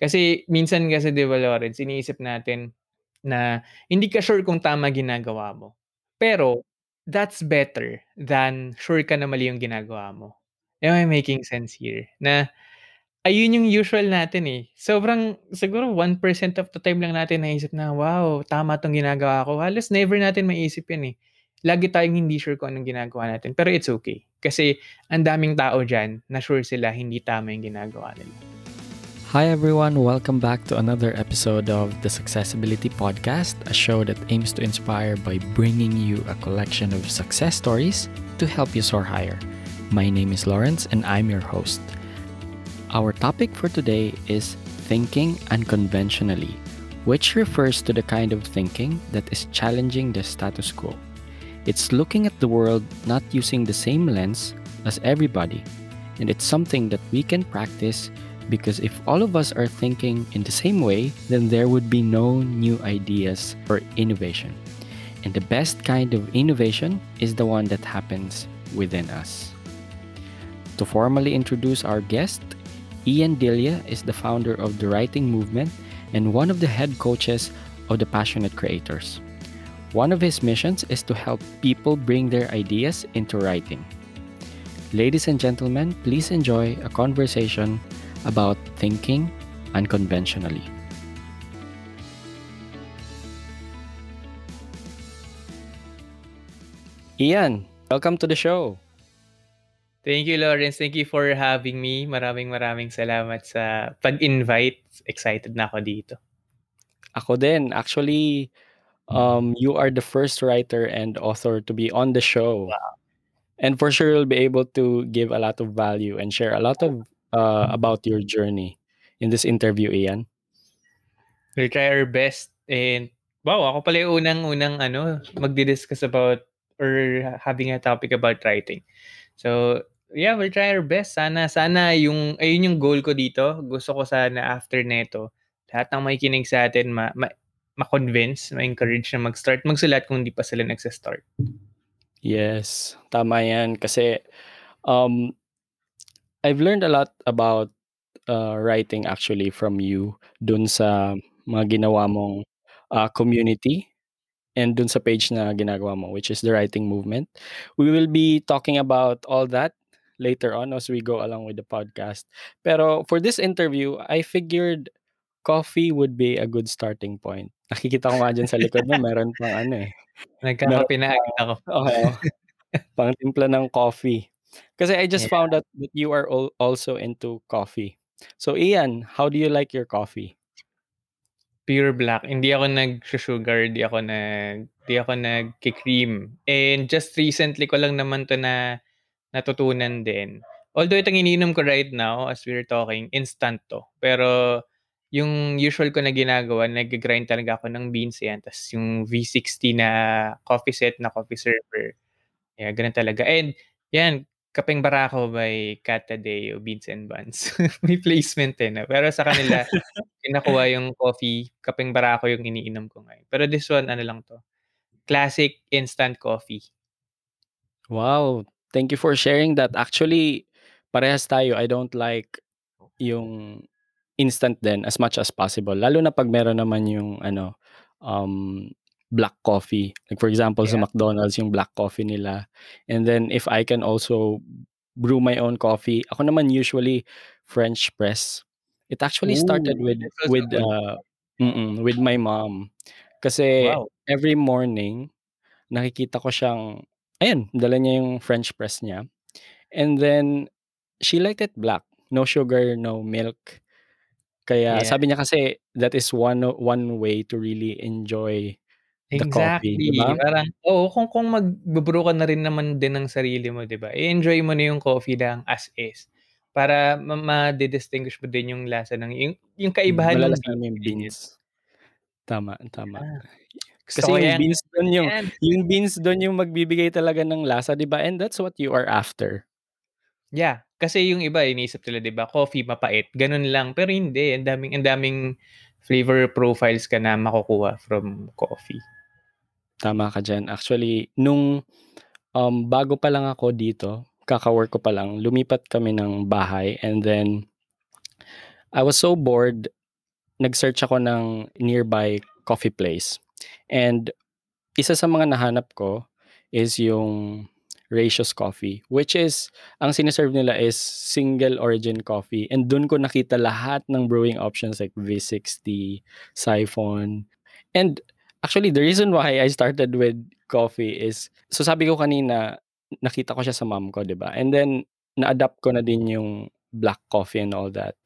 Kasi minsan kasi 'di ba Lawrence, iniisip natin na hindi ka sure kung tama ginagawa mo. Pero that's better than sure ka na mali yung ginagawa mo. Am I making sense here? Na ayun yung usual natin, eh. Sobrang siguro 1% of the time lang natin naisip na, "Wow, tama 'tong ginagawa ko." Halos never natin maiisip 'yan, eh. Lagi tayong hindi sure kung anong ginagawa natin, pero it's okay. Kasi ang daming tao diyan na sure sila hindi tama yung ginagawa nila. Hi, everyone. Welcome back to another episode of the Successibility Podcast, a show that aims to inspire by bringing you a collection of success stories to help you soar higher. My name is Lawrence, and I'm your host. Our topic for today is thinking unconventionally, which refers to the kind of thinking that is challenging the status quo. It's looking at the world not using the same lens as everybody, and it's something that we can practice because if all of us are thinking in the same way, then there would be no new ideas or innovation. And the best kind of innovation is the one that happens within us. To formally introduce our guest, Ian Delia is the founder of the Writing Movement and one of the head coaches of the Passionate Creators. One of his missions is to help people bring their ideas into writing. Ladies and gentlemen, please enjoy a conversation about thinking unconventionally. Ian, welcome to the show. Thank you, Lawrence. Thank you for having me. Maraming maraming salamat sa pag-invite. Excited na ako dito. Ako din. Actually, um, you are the first writer and author to be on the show. Wow. And for sure, you'll be able to give a lot of value and share a lot of uh, about your journey in this interview, Ian. We'll try our best. And wow, ako pala yung unang-unang ano, magdi-discuss about or having a topic about writing. So, yeah, we'll try our best. Sana, sana yung, ayun yung goal ko dito. Gusto ko sana after neto, lahat ng makikinig sa atin, ma, ma, ma-convince, ma-encourage na mag-start magsulat kung hindi pa sila nagsa-start. Yes, tama yan. Kasi um, I've learned a lot about uh, writing actually from you dun sa mga ginawa mong uh, community and dun sa page na ginagawa mo, which is the writing movement. We will be talking about all that later on as we go along with the podcast. Pero for this interview, I figured coffee would be a good starting point. Nakikita ko nga dyan sa likod mo, meron pang ano eh. Nagkakape na agad ako. Oo. pang timpla ng coffee. Kasi I just Yeah. found out that you are al- also into coffee. So Ian, how do you like your coffee? Pure black. Hindi ako nag-sugar, hindi ako nag hindi ako nag-cream. And just recently ko lang naman 'to na natutunan din. Although itong iniinom ko right now as we're talking, instant 'to. Pero yung usual ko na ginagawa, nag-grind talaga ako ng beans yan. Tapos yung V60 na coffee set na coffee server. Yeah, ganun talaga. And yan, Kapeng Barako by Kat Tadeo, Beans and Buns. May placement eh. No? Pero sa kanila, kinakuha yung coffee, Kapeng Barako yung iniinom ko ngayon. Pero this one, ano lang to, classic instant coffee. Wow, thank you for sharing that. Actually, parehas tayo. I don't like yung instant din as much as possible. Lalo na pag meron naman yung ano, um, black coffee. Like for example, sa Yeah. McDonald's yung black coffee nila. And then if I can also brew my own coffee, ako naman usually French press. It actually started Ooh, with also with good. uh with my mom. Kasi Wow. every morning nakikita ko siyang ayun, dala niya yung French press niya. And then she liked it black, no sugar, no milk. Kaya Yeah. sabi niya kasi that is one one way to really enjoy the coffee, Exactly. 'di ba? Parang oo, kung kung magbe-brew ka na rin naman din ng sarili mo, 'di ba? I-enjoy mo na yung coffee lang as is. Para ma madi-distinguish mo din yung lasa ng yung yung Hmm, kaibahan ng mo beans, yung beans. Tama, tama. Ah, gusto Kasi ko yung yan, beans dun yung yan. yung beans dun yung magbibigay talaga ng lasa, 'di ba? And that's what you are after. Yeah, kasi yung iba iniisip nila 'di ba, coffee mapait, ganun lang. Pero hindi, ang daming ang daming flavor profiles ka na makukuha from coffee. Tama ka diyan. Actually, nung um, bago pa lang ako dito, kaka-work ko pa lang, lumipat kami ng bahay and then I was so bored nag-search ako ng nearby coffee place. And isa sa mga nahanap ko is yung Ratios Coffee, which is, ang siniserve nila is single origin coffee. And dun ko nakita lahat ng brewing options like V60, Siphon. And actually, the reason why I started with coffee is, so sabi ko kanina, nakita ko siya sa mom ko, di ba? And then, na-adapt ko na din yung black coffee and all that.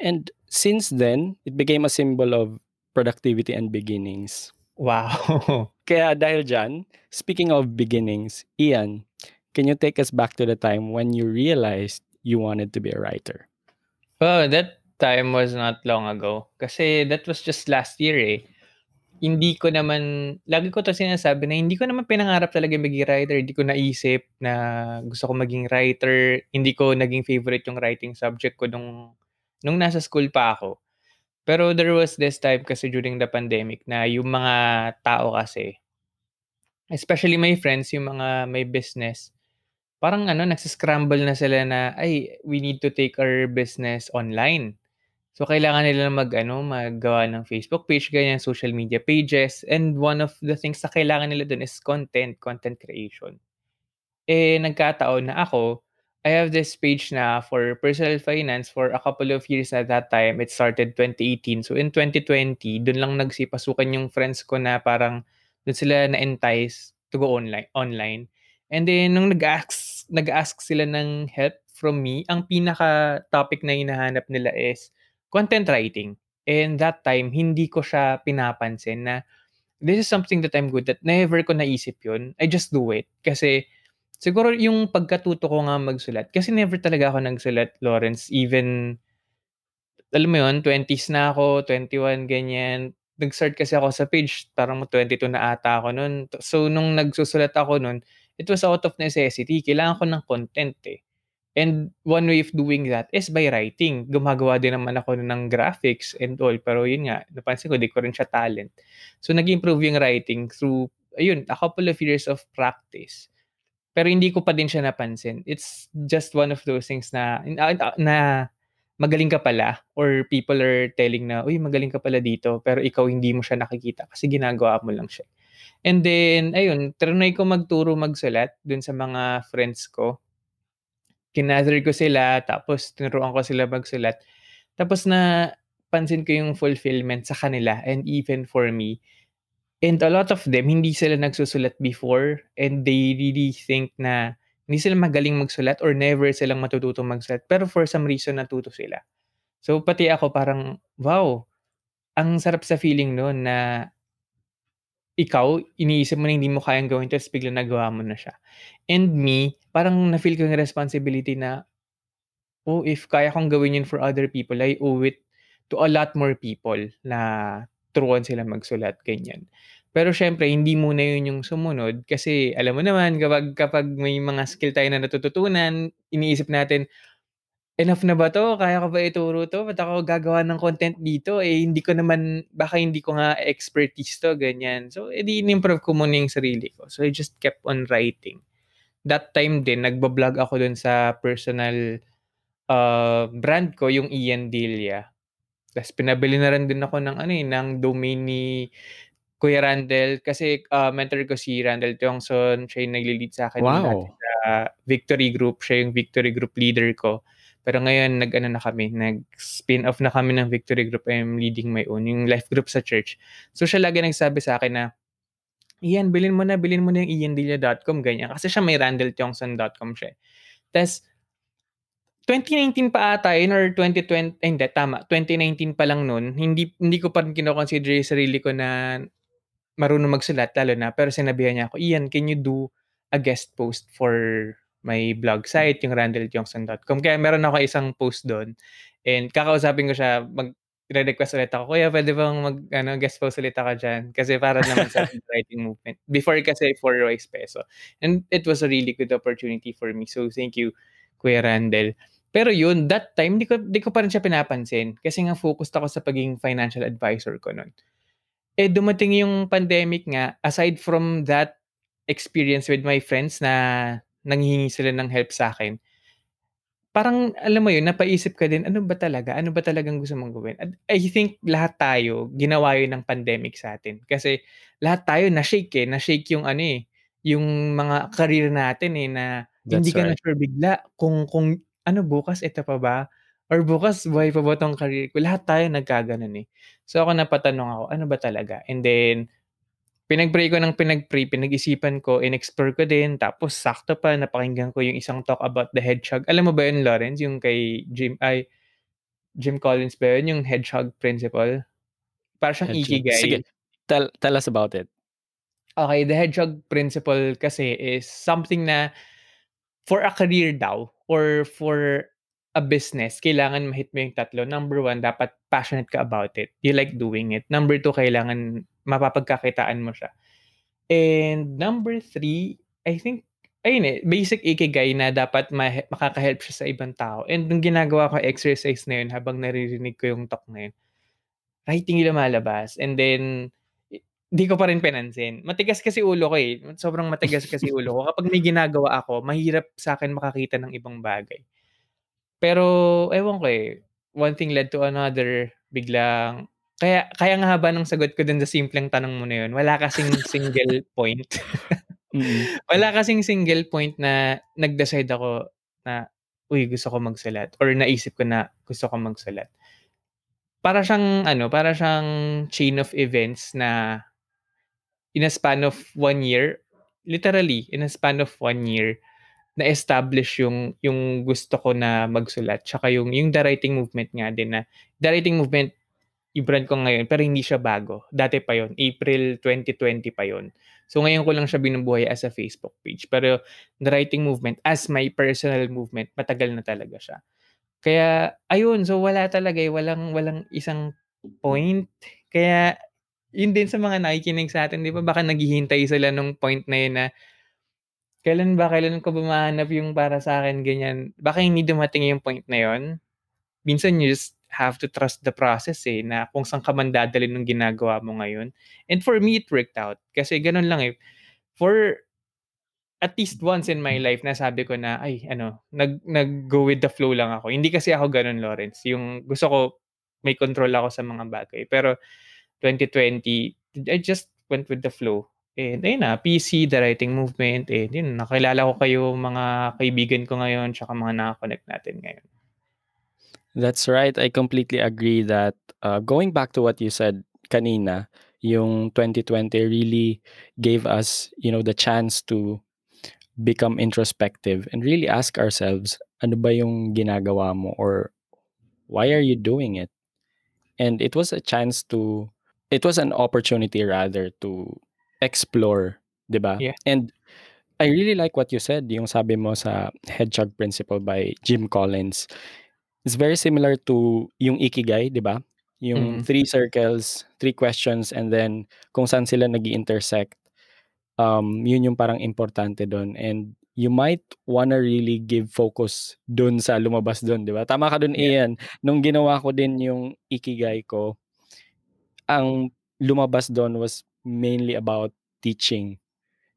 And since then, it became a symbol of productivity and beginnings. Wow. Kaya dahil dyan, speaking of beginnings, Ian, can you take us back to the time when you realized you wanted to be a writer? Well, that time was not long ago. Kasi that was just last year eh. Hindi ko naman, lagi ko to sinasabi na hindi ko naman pinangarap talaga maging writer. Hindi ko naisip na gusto ko maging writer. Hindi ko naging favorite yung writing subject ko nung, nung nasa school pa ako. Pero there was this time kasi during the pandemic na yung mga tao kasi, especially my friends, yung mga may business, parang ano, nagsiscramble na sila na, ay, we need to take our business online. So, kailangan nila mag, ano, maggawa ng Facebook page, ganyan, social media pages. And one of the things na kailangan nila dun is content, content creation. Eh, nagkataon na ako, I have this page na for personal finance for a couple of years at that time. It started 2018. So in 2020, dun lang nagsipasukan yung friends ko na parang dun sila na-entice to go online. online. And then nung nag-ask, nag-ask sila ng help from me, ang pinaka topic na hinahanap nila is content writing. And that time, hindi ko siya pinapansin na this is something that I'm good at. Never ko naisip yun. I just do it. Kasi Siguro yung pagkatuto ko nga magsulat, kasi never talaga ako nagsulat, Lawrence, even alam mo yun, 20s na ako, 21, ganyan. Nag-start kasi ako sa page, parang 22 na ata ako nun. So, nung nagsusulat ako nun, it was out of necessity. Kailangan ko ng content eh. And one way of doing that is by writing. Gumagawa din naman ako ng graphics and all. Pero yun nga, napansin ko, di ko rin siya talent. So, nag-improve yung writing through, ayun, a couple of years of practice. Pero hindi ko pa din siya napansin. It's just one of those things na na, na magaling ka pala or people are telling na, uy, magaling ka pala dito, pero ikaw hindi mo siya nakikita kasi ginagawa mo lang siya. And then, ayun, trinay ko magturo magsulat dun sa mga friends ko. Kinather ko sila, tapos tinuruan ko sila magsulat. Tapos na pansin ko yung fulfillment sa kanila and even for me And a lot of them, hindi sila nagsusulat before and they really think na hindi sila magaling magsulat or never silang matututong magsulat. Pero for some reason, natuto sila. So, pati ako parang, wow, ang sarap sa feeling noon na ikaw, iniisip mo na hindi mo kayang gawin tapos bigla nagawa mo na siya. And me, parang na-feel ko yung responsibility na, oh, if kaya kong gawin yun for other people, I owe it to a lot more people na turuan sila magsulat, ganyan. Pero syempre, hindi muna yun yung sumunod kasi alam mo naman, kapag, kapag may mga skill tayo na natututunan, iniisip natin, enough na ba to? Kaya ko ba ituro to? Ba't ako gagawa ng content dito? Eh, hindi ko naman, baka hindi ko nga expertise to, ganyan. So, edi in-improve ko muna yung sarili ko. So, I just kept on writing. That time din, nagbablog ako dun sa personal uh, brand ko, yung Ian Delia. Tapos pinabili na rin din ako ng ano eh, ng domain ni Kuya Randall kasi uh, mentor ko si Randall Tiongson, siya yung nagli-lead sa akin wow. sa Victory Group, siya yung Victory Group leader ko. Pero ngayon nag-ano na kami, nag-spin off na kami ng Victory Group. I'm leading my own, yung life group sa church. So siya lagi nagsabi sa akin na Iyan, bilhin mo na, bilhin mo na yung iandilia.com, ganyan. Kasi siya may randalltiongson.com siya. Tapos, 2019 pa ata yun or 2020, eh, hindi, tama, 2019 pa lang noon, hindi, hindi ko pa rin kinoconsider yung sarili ko na marunong magsulat, lalo na, pero sinabihan niya ako, Ian, can you do a guest post for my blog site, yung randalljohnson.com. Kaya meron ako isang post doon. And kakausapin ko siya, mag, request ulit ako, Kuya, pwede bang mag, ano, guest post ulit ako dyan? Kasi para naman sa writing movement. Before kasi, 4 Royce peso. And it was a really good opportunity for me. So, thank you, Kuya Randall. Pero yun, that time, di ko, di ko pa rin siya pinapansin. Kasi nga focused ako sa pagiging financial advisor ko nun. Eh, dumating yung pandemic nga, aside from that experience with my friends na nanghihingi sila ng help sa akin, parang alam mo yun, napaisip ka din, ano ba talaga? Ano ba talagang gusto mong gawin? At I think lahat tayo, ginawa yun ng pandemic sa atin. Kasi lahat tayo na-shake eh. Na-shake yung ano eh, yung mga career natin eh, na hindi That's ka na right. sure bigla kung kung ano bukas, ito pa ba? Or bukas, buhay pa ba 'tong career ko? Lahat tayo nagkagano'n eh. So ako napatanong ako, ano ba talaga? And then, pinag-pray ko ng pinag-pray, pinag-isipan ko, in-explore ko din, tapos sakto pa napakinggan ko yung isang talk about the hedgehog. Alam mo ba yun, Lawrence, yung kay Jim ay Jim Collins ba yun, yung hedgehog principle? Para siyang Hedgehog. ikigai. Sige, tell tell us about it. Okay, the hedgehog principle kasi is something na for a career daw or for a business, kailangan ma-hit mo yung tatlo. Number one, dapat passionate ka about it. You like doing it. Number two, kailangan mapapagkakitaan mo siya. And number three, I think, ayun eh, basic ikigai na dapat ma- makaka-help siya sa ibang tao. And nung ginagawa ko exercise na yun, habang naririnig ko yung talk na yun, writing yung lumalabas. And then, di ko pa rin pinansin. Matigas kasi ulo ko eh. Sobrang matigas kasi ulo ko. Kapag may ginagawa ako, mahirap sa akin makakita ng ibang bagay. Pero, ewan ko eh, one thing led to another, biglang, kaya, kaya nga haba ng sagot ko dun sa simpleng tanong mo na yun, wala kasing single point. Mm. wala kasing single point na nag-decide ako na, uy, gusto ko magsulat. Or naisip ko na gusto ko magsulat. Para siyang, ano, para siyang chain of events na in a span of one year, literally, in a span of one year, na-establish yung yung gusto ko na magsulat tsaka yung yung the writing movement nga din na the writing movement i-brand ko ngayon pero hindi siya bago. Dati pa yon April 2020 pa yon So ngayon ko lang siya binubuhay as a Facebook page. Pero the writing movement as my personal movement, matagal na talaga siya. Kaya ayun, so wala talaga eh, walang walang isang point. Kaya yun din sa mga nakikinig sa atin, 'di ba? Baka naghihintay sila nung point na yun na kailan ba, kailan ko ba mahanap yung para sa akin ganyan. Baka hindi dumating yung point na yun. Minsan you just have to trust the process eh, na kung saan ka man dadalhin ng ginagawa mo ngayon. And for me, it worked out. Kasi ganun lang eh. For at least once in my life, nasabi ko na, ay, ano, nag, nag-go with the flow lang ako. Hindi kasi ako ganun, Lawrence. Yung gusto ko, may control ako sa mga bagay. Pero 2020, I just went with the flow. And ayun na, PC, the writing movement, eh, yun, nakilala ko kayo, mga kaibigan ko ngayon, tsaka mga nakakonect natin ngayon. That's right. I completely agree that uh, going back to what you said kanina, yung 2020 really gave us, you know, the chance to become introspective and really ask ourselves, ano ba yung ginagawa mo or why are you doing it? And it was a chance to, it was an opportunity rather to explore, di ba? Yeah. And I really like what you said, yung sabi mo sa Hedgehog Principle by Jim Collins. It's very similar to yung Ikigai, di ba? Yung Mm. three circles, three questions, and then kung saan sila nag intersect um, yun yung parang importante doon. And you might wanna really give focus doon sa lumabas doon, di ba? Tama ka doon, Yeah. Ian. Nung ginawa ko din yung Ikigai ko, ang lumabas doon was mainly about teaching.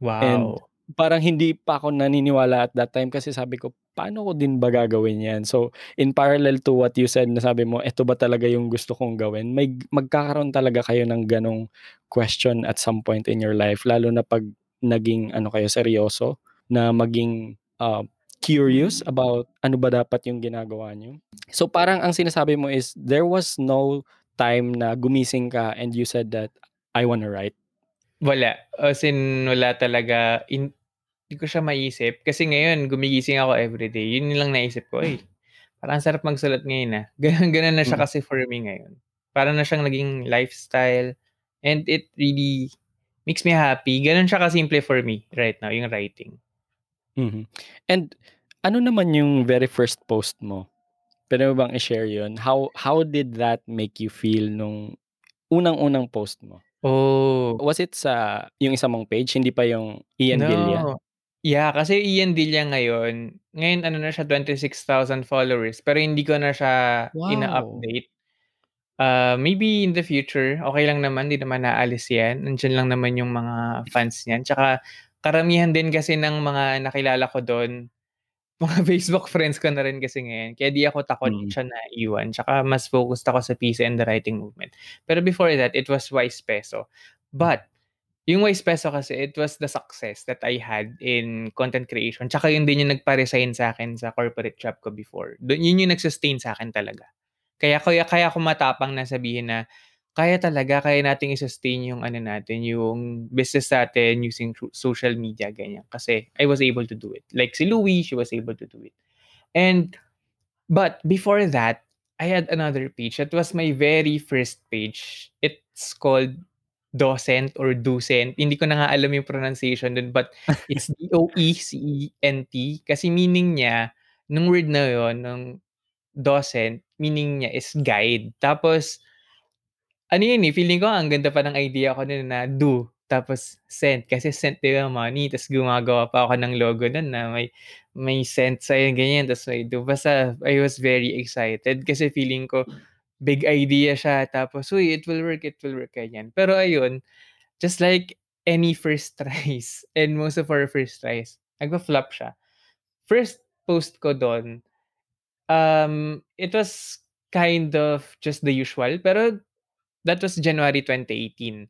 And Wow. parang hindi pa ako naniniwala at that time kasi sabi ko, paano ko din ba gagawin yan? So, in parallel to what you said na sabi mo, eto ba talaga yung gusto kong gawin? May magkakaroon talaga kayo ng ganong question at some point in your life, lalo na pag naging ano kayo seryoso, na maging uh, curious about ano ba dapat yung ginagawa nyo. So, parang ang sinasabi mo is, there was no time na gumising ka and you said that, I wanna write. Wala. As in, wala talaga. In, hindi ko siya maisip. Kasi ngayon, gumigising ako everyday. Yun lang naisip ko, eh, parang ang sarap magsulat ngayon ah. Ganun, ganun na siya Mm. kasi for me ngayon. Parang na siyang naging lifestyle. And it really makes me happy. Ganun siya kasimple for me right now, yung writing. Mhm. And ano naman yung very first post mo? Pwede mo bang i-share yun? How, how did that make you feel nung unang-unang post mo? Oh. Was it sa yung isa mong page, hindi pa yung Ian Villa? No. Yeah, kasi Ian Villa ngayon, ngayon ano na siya, 26,000 followers. Pero hindi ko na siya Wow. ina-update. Uh, maybe in the future, okay lang naman, di naman naalis yan. Nandiyan lang naman yung mga fans niyan. Tsaka karamihan din kasi ng mga nakilala ko doon, Mga Facebook friends ko na rin kasi ngayon kaya 'di ako takot Mm. siya na iwan tsaka mas focused ako sa peace and the writing movement. Pero before that, it was Wise Peso. But, yung Wise Peso kasi it was the success that I had in content creation tsaka yun din yung nagpa-resign sa'kin sa corporate job ko before. Dun yun yung nag-sustain sa'kin talaga. Kaya kaya kaya ako matapang na sabihin na, kaya talaga, kaya nating i-sustain yung ano natin, yung business natin using so social media, ganyan. Kasi I was able to do it. Like si Louie, she was able to do it. And but before that, I had another page. That was my very first page. It's called Docent or Ducent. Hindi ko na nga alam yung pronunciation dun but it's D-O-E-C-E-N-T kasi meaning niya, nung word na yun, nung docent, meaning niya is guide. Tapos ano yun, eh, feeling ko ang ganda pa ng idea ko nun na do, tapos cent kasi cent 'di ba money ta's gumagawa pa ako ng logo nun na may may cent sa'yo ganyan ta's may do. Basta I was very excited kasi feeling ko big idea siya tapos, "Uy, it will work, it will work," ganyan. Pero ayun, just like any first tries and most of our first tries, nagfa-flop siya. First post ko dun, um, it was kind of just the usual pero that was January 2018.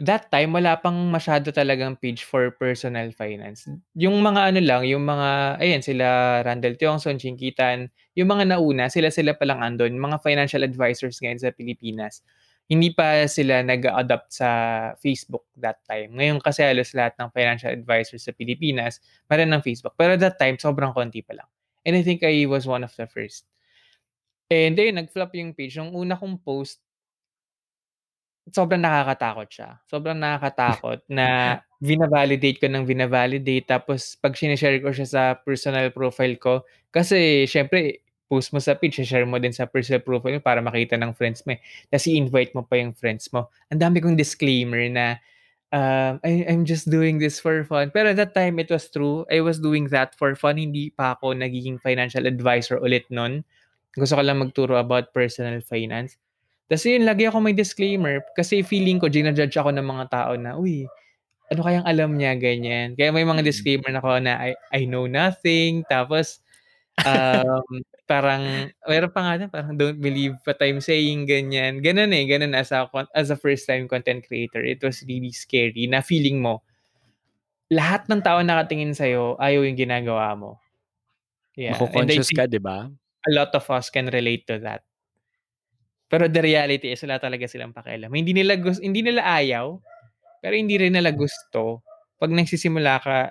That time wala pang masyado talagang page for personal finance. Yung mga ano lang, yung mga ayan sila Randall Tiongson, Chinkitan, yung mga nauna sila-sila pa lang andun, mga financial advisors ngayon sa Pilipinas. Hindi pa sila nag-a-adapt sa Facebook that time. Ngayon kasi halos lahat ng financial advisors sa Pilipinas meron ng Facebook. Pero that time sobrang konti pa lang. And I think I was one of the first. And ayun, nag-flop yung page. Yung una kong post sobrang nakakatakot siya. Sobrang nakakatakot na vina-validate ko ng vina-validate tapos 'pag shine-share ko siya sa personal profile ko kasi siyempre post mo sa page, she-share mo din sa personal profile mo para makita ng friends mo, eh. Tas i-invite mo pa yung friends mo. Ang dami kong disclaimer na, um, I I'm just doing this for fun. Pero that time it was true. I was doing that for fun. Hindi pa ako nagiging financial advisor ulit nun. Gusto ko lang magturo about personal finance. Tas yun, lagi akong may disclaimer kasi feeling ko jina-judge ako ng mga tao na, "Uy, ano kayang alam niya?" Ganyan. Kaya may mga Mm. disclaimer ako na I I know nothing tapos, um, parang meron pa nga dun parang don't believe what I'm saying, ganyan. Ganun, eh, ganun as a as a first time content creator. It was really scary na feeling mo lahat ng tao nakatingin sa'yo ayaw yung ginagawa mo. Yeah, think ka, 'di ba? a lot of us can relate to that. Pero the reality is wala talaga silang pakialam. Hindi nila gus hindi nila ayaw, pero hindi rin nila gusto. 'Pag nagsisimula ka,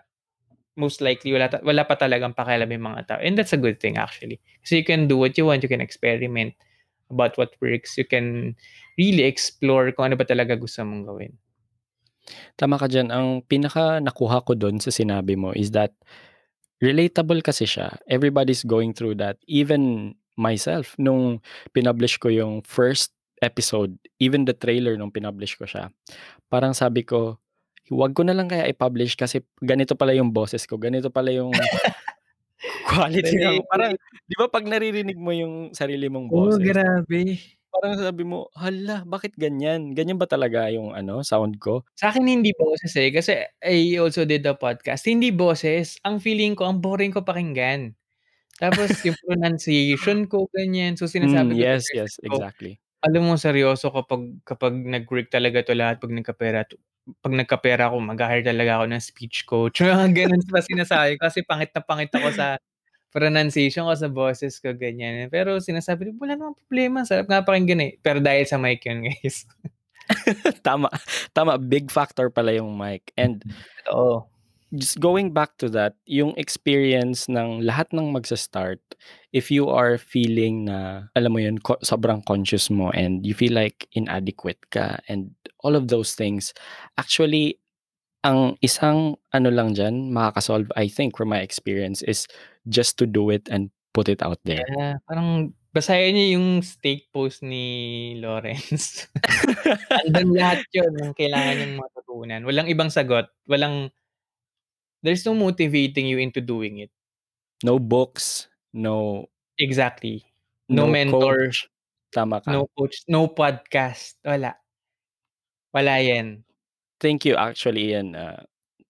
most likely wala ta wala pa talagang pakialam yung mga tao and that's a good thing actually. Kasi you can do what you want, you can experiment about what works, you can really explore kung ano ba talaga gusto mong gawin. Tama ka diyan. Ang pinaka nakuha ko dun sa sinabi mo is that relatable kasi siya. Everybody's going through that. Even myself, nung pinublish ko yung first episode, even the trailer nung pinublish ko siya, parang sabi ko, "Wag ko na lang kaya i-publish kasi ganito pala yung boses ko, ganito pala yung quality ng" parang 'di ba 'pag naririnig mo yung sarili mong Oh, boses, grabe. parang sabi mo, "Hala, bakit ganyan? Ganyan ba talaga yung ano, sound ko?" Sa'kin hindi boses, eh, kasi I also did a podcast. Hindi boses, ang feeling ko ang boring ko pakinggan. Tapos yung pronunciation ko ganyan, so sinasabi ko sa yes, yes, ko, exactly. "Alam mo seryoso kapag kapag nag-work talaga 'to lahat, 'pag nagkapera 'to 'pag nagkapera ako magha-hire talaga ako ng speech coach." Mga gano'n pa sinasabi ko kasi pangit na pangit ako sa pronunciation ko, sa boses ko, ganyan. Pero sinasabi ko, "Wala namang problema, sarap nga pakinggan, eh." Pero dahil sa mic yun, guys. Tama, tama. Big factor pala yung mic and Totoo. Just going back to that, yung experience ng lahat ng magsa-start, if you are feeling na, alam mo yun, ko sobrang conscious mo and you feel like inadequate ka and all of those things, actually, ang isang ano lang diyan, makaka-solve, I think from my experience, is just to do it and put it out there. Yeah, parang basahin niyo yung stake post ni Lawrence. Andun lahat yun ng kailangan niyong matutunan. Walang ibang sagot, walang there's no motivating you into doing it. No books, no Exactly. No no mentor, coach. Tama ka. no coach, no podcast, wala. Wala yan. Thank you actually yan, ah,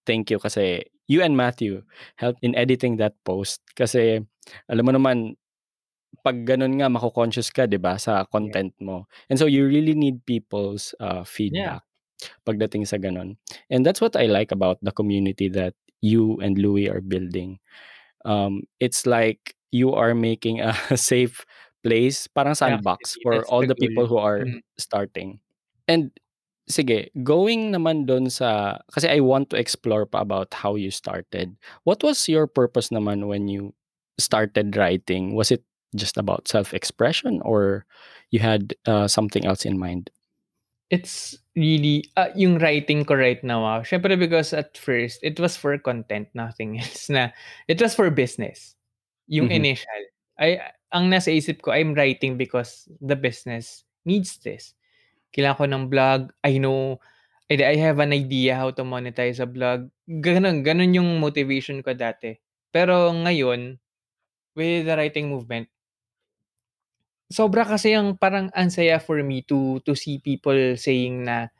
thank you kasi you and Matthew helped in editing that post kasi alam mo naman pag ganun nga mako-conscious ka 'di ba sa content mo. And so you really need people's uh, feedback pagdating sa ganun. And that's what I like about the community that you and Louis are building. Um, it's like you are making a safe place, parang sandbox Actually, for all the the people who are Mm. starting. And sige, going naman doon sa kasi I want to explore pa about how you started. What was your purpose naman when you started writing? Was it just about self-expression or you had uh, something else in mind? It's really ah, yung writing ko right now, ah, syempre because at first it was for content, nothing else na it was for business. Yung Mhm. initial. Ay ang nasa isip ko, I'm writing because the business needs this. Kailangan ko ng blog. I know I I have an idea how to monetize a blog. Gano'n, gano'n yung motivation ko dati. Pero ngayon, with the writing movement sobra kasi ang parang ang saya for me to to see people saying na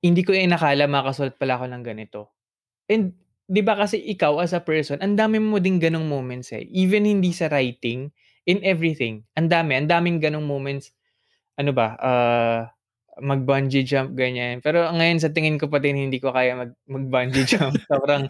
hindi ko inakala makakasulat pala ako ng ganito. And 'di ba kasi ikaw as a person, ang dami mo ding gano'ng moments, eh. Even hindi sa writing, in everything. Ang dami, ang daming gano'ng moments. Ano ba, ah, mag-bungee jump, ganyan. Pero ngayon sa tingin ko pa din hindi ko kaya mag mag-bungee jump. Sobrang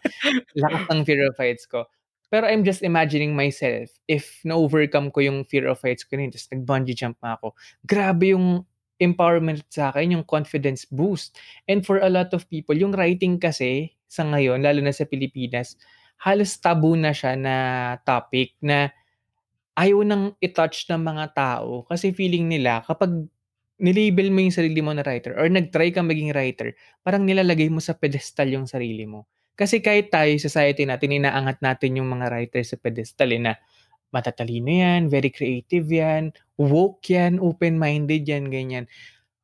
lakas ng fear of heights ko. Pero I'm just imagining myself if na-overcome ko yung fear of heights ko na ta's nag-bungee jump nga ako. Grabe yung empowerment sa'kin, yung confidence boost. And for a lot of people, yung writing kasi sa ngayon, lalo na sa Pilipinas, halos taboo na siya na topic na ayaw nang i-touch ng mga tao kasi feeling nila kapag ni-label mo yung sarili mo na writer or nag-try kang maging writer, parang nilalagay mo sa pedestal yung sarili mo. Kasi kahit tayo, society natin, inaangat natin yung mga writer sa pedestal, eh, na matatalino yan, very creative yan, woke yan, open-minded yan, ganyan.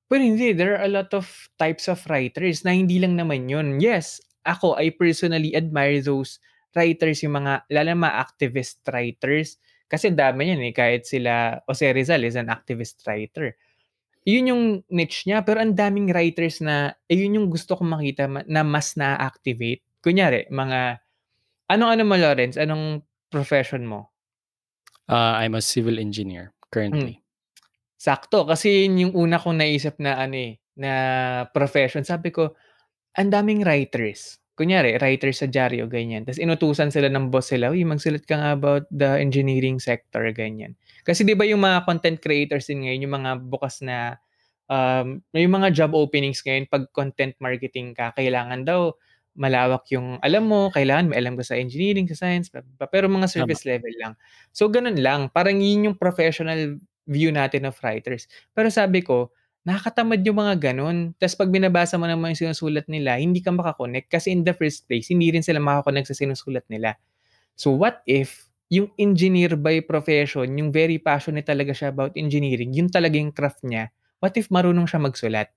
Pero hindi, there are a lot of types of writers na hindi lang naman yun. Yes, ako, I personally admire those writers, yung mga, lalo mga activist writers. Kasi dami yan eh, kahit sila, Jose Rizal is an activist writer. Yun yung niche niya, pero ang daming writers na, eh, yun yung gusto kong makita ma- na mas na-activate. Kunyari, mga, anong ano mo, Lawrence? Anong profession mo? Uh, I'm a civil engineer currently. Sakto, kasi yun yung una kong naisip na ano eh, na profession. Sabi ko, ang daming writers. Kunyari, writers sa dyaryo, ganyan. Tapos inutusan sila ng boss sila, uy, magsulat ka nga about the engineering sector, ganyan. Kasi di ba yung mga content creators din ngayon, yung mga bukas na, um, yung mga job openings ngayon, pag content marketing ka, kailangan daw malawak yung alam mo, kailangan may alam ka sa engineering, sa science, blah, blah, blah. pero mga service level lang. So, ganun lang. Parang yun yung professional view natin of writers. Pero sabi ko, nakakatamad yung mga ganun. Tapos pag binabasa mo naman yung sinusulat nila, hindi ka makakonect kasi in the first place, hindi rin sila makakonect sa sinusulat nila. So what if yung engineer by profession, yung very passionate talaga siya about engineering, yun talaga yung craft niya, what if marunong siya magsulat?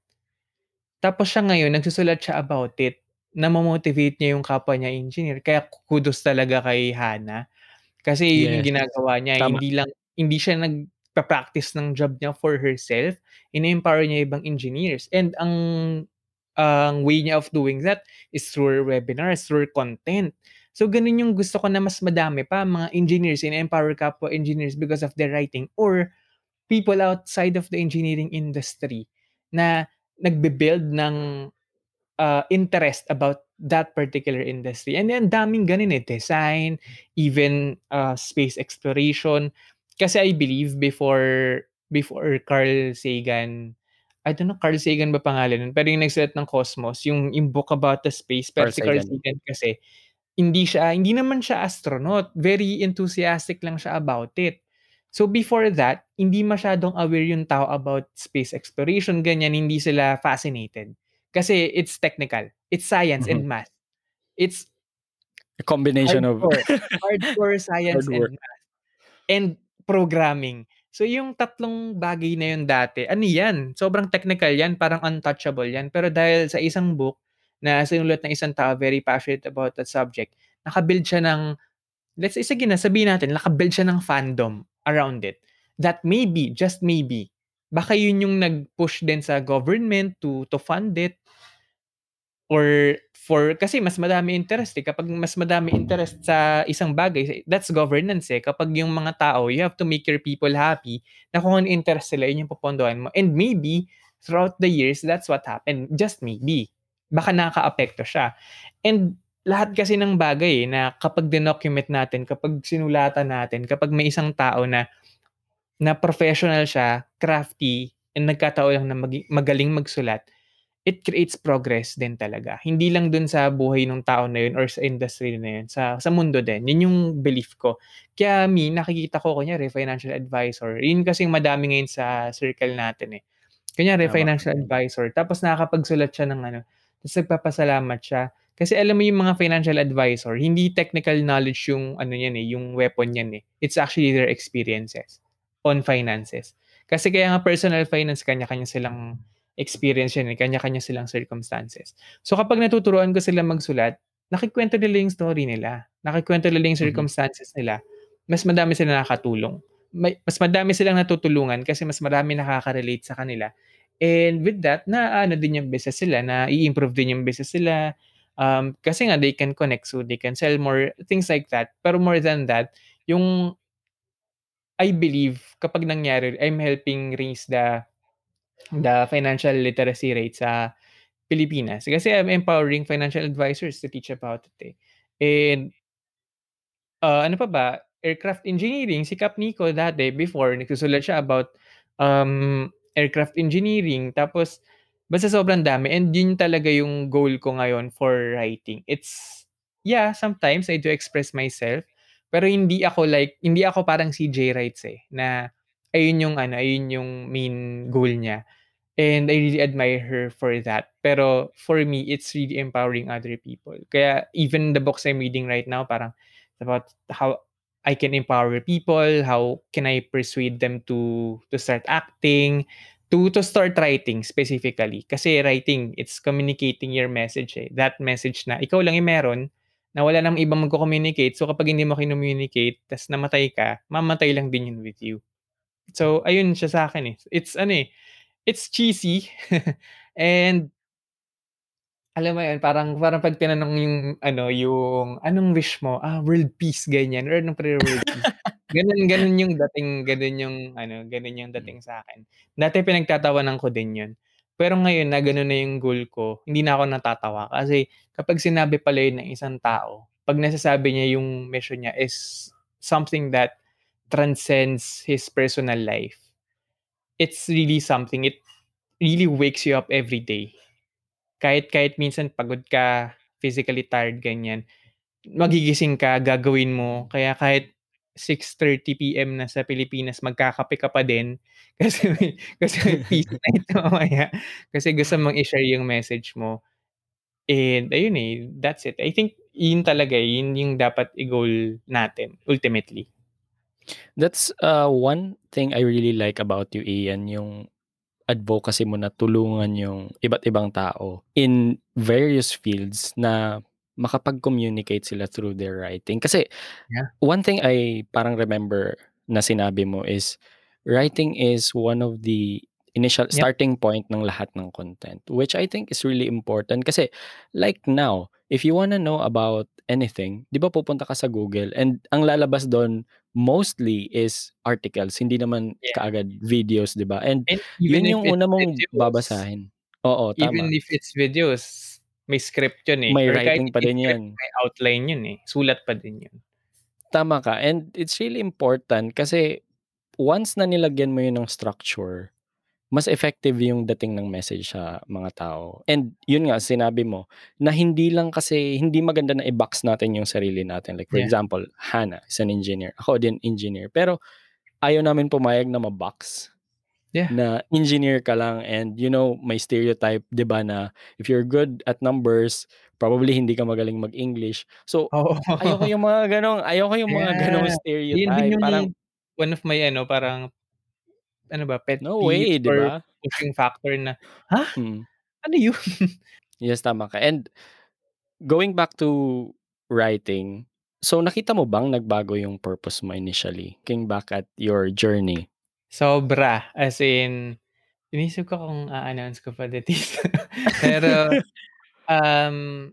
Tapos siya ngayon, nagsusulat siya about it, na motivate niya yung kapwa niya engineer. Kaya kudos talaga kay Hana. Kasi yun yung Yes. ginagawa niya. Tama. Hindi lang, hindi siya nagpa-practice ng job niya for herself. Ina-empower niya ibang engineers. And ang ang way niya of doing that is through webinars, through content. So, ganun yung gusto ko na mas madami pa, mga engineers, ina-empower kapwa engineers because of their writing or people outside of the engineering industry na nagbe-build ng uh, interest about that particular industry. And then daming ganun eh, design, even uh, space exploration. Kasi I believe before before Carl Sagan, I don't know Carl Sagan ba pangalan nun, pero yung nagsulat ng Cosmos, yung, yung book about the space, pero Carl si Carl Sagan. Sagan kasi, hindi siya, hindi naman siya astronaut. Very enthusiastic lang siya about it. So before that, hindi masyadong aware yung tao about space exploration, ganyan, hindi sila fascinated. Kasi it's technical. It's science and Mhm. math. It's A combination hardcore. of hardcore science Hard and math. And programming. So yung tatlong bagay na yun dati, ano yan? Sobrang technical yan, parang untouchable yan. Pero dahil sa isang book na sinulat ng isang tao very passionate about that subject, nakabuild siya ng, let's say, sige na, sabihin natin, nakabuild siya ng fandom around it. That maybe, just maybe, baka yun yung nag-push din sa government to to fund it. or for kasi mas madami interest eh. Kapag mas madami interest sa isang bagay, that's governance eh. Kapag yung mga tao, you have to make your people happy na kung ano interest sila, yun yung popondohan mo. And maybe, throughout the years, that's what happened. Just maybe. Baka nakaka-apekto siya. And lahat kasi ng bagay eh, na kapag dinocument natin, kapag sinulatan natin, kapag may isang tao na na professional siya, crafty, and nagkataon lang na mag- magaling magsulat, it creates progress din talaga. Hindi lang dun sa buhay ng tao na yun or sa industry na yun, sa, sa mundo din. Yun yung belief ko. Kaya mi, nakikita ko, kunyari, financial advisor. Yun kasi madami ngayon sa circle natin eh. Kunyari, Tama. financial advisor. Tapos nakakapagsulat siya ng ano. Tapos nagpapasalamat siya. Kasi alam mo yung mga financial advisor, hindi technical knowledge yung ano yan eh, yung weapon yan eh. It's actually their experiences on finances. Kasi kaya nga personal finance, kanya-kanya silang experience yan, eh. kanya-kanya silang circumstances. So kapag natuturuan ko sila magsulat, nakikwento nila yung story nila. Nakikwento nila yung circumstances nila. Mas madami sila nakakatulong. May, mas madami silang natutulungan kasi mas marami nakaka-relate sa kanila. And with that, na ano din yung business sila, na i-improve din yung business sila. Um, kasi nga, they can connect so they can sell more, things like that. Pero more than that, yung I believe kapag nangyari, I'm helping raise the the financial literacy rate sa Pilipinas. Kasi I'm empowering financial advisors to teach about it eh. And uh, ano pa ba? Aircraft engineering. Si Cap Nico dati, before, nagsusulat siya about um, aircraft engineering. Tapos, basta sobrang dami. And yun talaga yung goal ko ngayon for writing. It's, yeah, sometimes I do express myself. Pero hindi ako like, hindi ako parang si J Writes eh. Na ayun yung ano, ayun yung main goal niya. And I really admire her for that. Pero for me, it's really empowering other people. Kaya even the books I'm reading right now, parang about how I can empower people, how can I persuade them to to start acting, to to start writing specifically. Kasi writing, it's communicating your message eh. That message na ikaw lang yung meron, na wala nang ibang magko-communicate. So kapag hindi mo communicate, tas namatay ka, mamatay lang din yun with you. So ayun siya sa akin eh. It's ano eh, it's cheesy and alam mo yun, parang parang 'pag tinanong yung ano, yung, "Anong wish mo?" "Ah, world peace." Ganyan or "Anong prayer world peace." Gano'n gano'n yung dating, gano'n yung ano, gano'n yung dating sa'kin. Dati pinagtatawanan ko din yun. Pero ngayon na gano'n na yung goal ko, hindi na ako natatawa kasi kapag sinabi pala yun ng isang tao, 'pag nasasabi niya yung mission niya is something that transcends his personal life, it's really something. It really wakes you up every day. Kahit kahit minsan pagod ka, physically tired, ganyan, magigising ka, gagawin mo. Kaya kahit 6:30 PM na sa Pilipinas, magkakape ka pa din kasi may kasi may peace night mamaya. Kasi gusto mong i-share yung message mo. And ayun eh, that's it. I think yun talaga, yun yung dapat i-goal natin ultimately. That's uh, one thing I really like about you, Ian, yung advocacy mo na tulungan yung iba't ibang tao in various fields na makapag-communicate sila through their writing. Kasi Yeah. one thing I parang remember na sinabi mo is writing is one of the initial Yep. starting point ng lahat ng content, which I think is really important kasi like now, if you wanna know about anything, 'di ba pupunta ka sa Google and ang lalabas doon mostly is articles, hindi naman Yeah. kaagad videos, 'di ba? And And yun even yung una mong videos babasahin. Oo, even tama. if it's videos, may script yun eh. May Or writing pa din yan. may outline yun eh. Sulat pa din yun. Tama ka and it's really important kasi once na nilagyan mo yun ng structure, mas effective yung dating ng message sa mga tao. And yun nga, sinabi mo, na hindi lang kasi, hindi maganda na i-box natin yung sarili natin. Like for Yeah. example, Hannah is an engineer. Ako din engineer. Pero ayaw namin pumayag na ma-box. Yeah. Na engineer ka lang and you know, may stereotype, di ba, na if you're good at numbers, probably hindi ka magaling mag-English. So, Oo. ayoko yung mga ganong, ayoko yung mga ganong Yeah. Yun din stereotype. yung Parang, one of my ano, parang ano ba, pet no way, di ba? pushing factor na, ha? Hmm. Ano yun? Yes, tama ka. And going back to writing, so nakita mo bang nagbago yung purpose mo initially? Looking back at your journey. Sobra. As in, inisip ko kung a-announce ko pa dito. Pero, Um,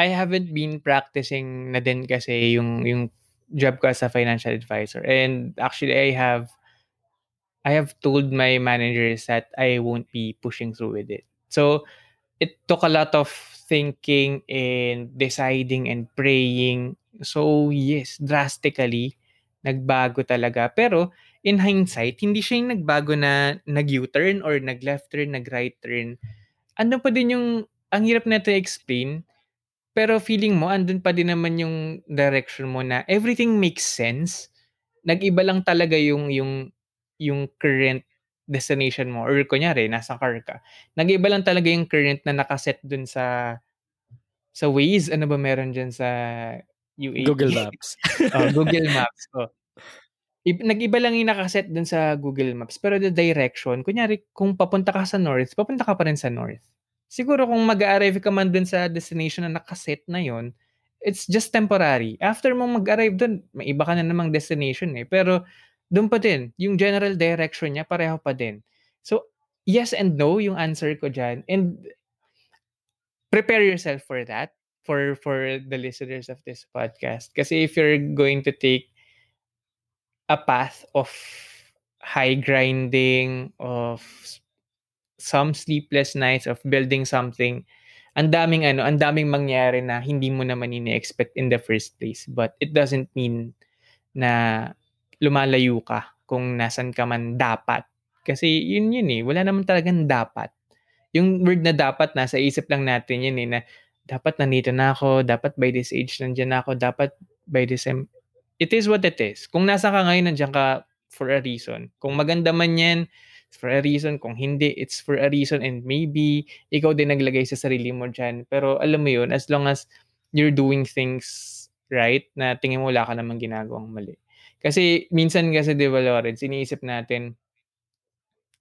I haven't been practicing na din kasi yung yung job ko as a financial advisor and actually I have I have told my managers that I won't be pushing through with it. So, it took a lot of thinking and deciding and praying. So, yes, drastically nagbago talaga. Pero in hindsight, hindi siya yung nagbago na nag-U-turn or nag-left turn, nag-right turn. Ano pa din yung ang hirap na i-explain, pero feeling mo andun pa din naman yung direction mo na everything makes sense. Nag-iba lang talaga yung yung yung current destination mo or kunyari nasa car ka. Nag-iba lang talaga yung current na nakaset dun sa sa Waze. Ano ba meron diyan sa UAE? Google Maps. oh, Google Maps. Oh. Ib nag-iba lang yung nakaset dun sa Google Maps pero the direction, kunyari kung papunta ka sa north, papunta ka pa rin sa north. Siguro kung mag-a-arrive ka man dun sa destination na nakaset na yon, it's just temporary. After mong mag-arrive dun, may iba ka na namang destination eh. Pero dun pa din, yung general direction niya pareho pa din. So, yes and no yung answer ko dyan. And prepare yourself for that for for the listeners of this podcast. Kasi if you're going to take a path of high grinding, of some sleepless nights, of building something, ang daming ano, ang daming mangyari na hindi mo naman ini-expect in the first place. But it doesn't mean na lumalayo ka kung nasan ka man dapat. Kasi yun yun eh, wala naman talagang dapat. Yung word na dapat, nasa isip lang natin yun eh, na dapat nandito na ako, dapat by this age nandiyan na ako, dapat by this. It is what it is. Kung nasa ka ngayon, nandiyan ka for a reason. Kung maganda man yan, it's for a reason. Kung hindi, it's for a reason. And maybe, ikaw din naglagay sa sarili mo dyan. Pero alam mo yun, as long as you're doing things right, na tingin mo wala ka namang ginagawang mali. Kasi minsan kasi, di ba, Lawrence, iniisip natin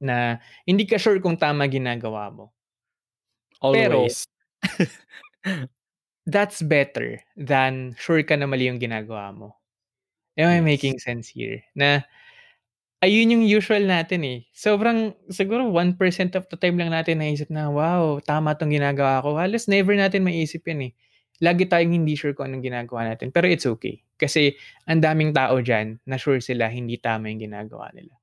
na hindi ka sure kung tama ginagawa mo. Always. Pero, that's better than sure ka na mali yung ginagawa mo. Am I Yes. making sense here? Na ayun yung usual natin eh. Sobrang siguro 1% of the time lang natin naisip na, wow, tama 'tong ginagawa ko. Halos never natin maiisip 'yan eh. Lagi tayong hindi sure kung anong ginagawa natin. Pero it's okay. Kasi ang daming tao diyan na sure sila hindi tama yung ginagawa nila.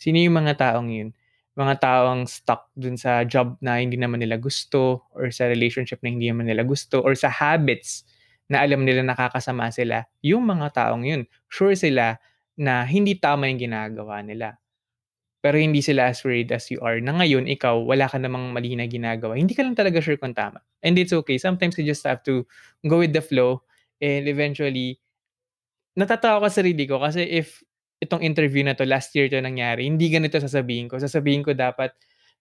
Sino yung mga taong yun? Mga taong stuck dun sa job na hindi naman nila gusto or sa relationship na hindi naman nila gusto or sa habits na alam nila nakakasama sila. Yung mga taong yun, sure sila na hindi tama yung ginagawa nila. Pero hindi sila as worried as you are na ngayon ikaw wala ka namang mali na ginagawa. Hindi ka lang talaga sure kung tama. And it's okay. Sometimes you just have to go with the flow and eventually natatawa ko sa sarili ko kasi if itong interview na to last year to nangyari, hindi ganito sasabihin ko. Sasabihin ko dapat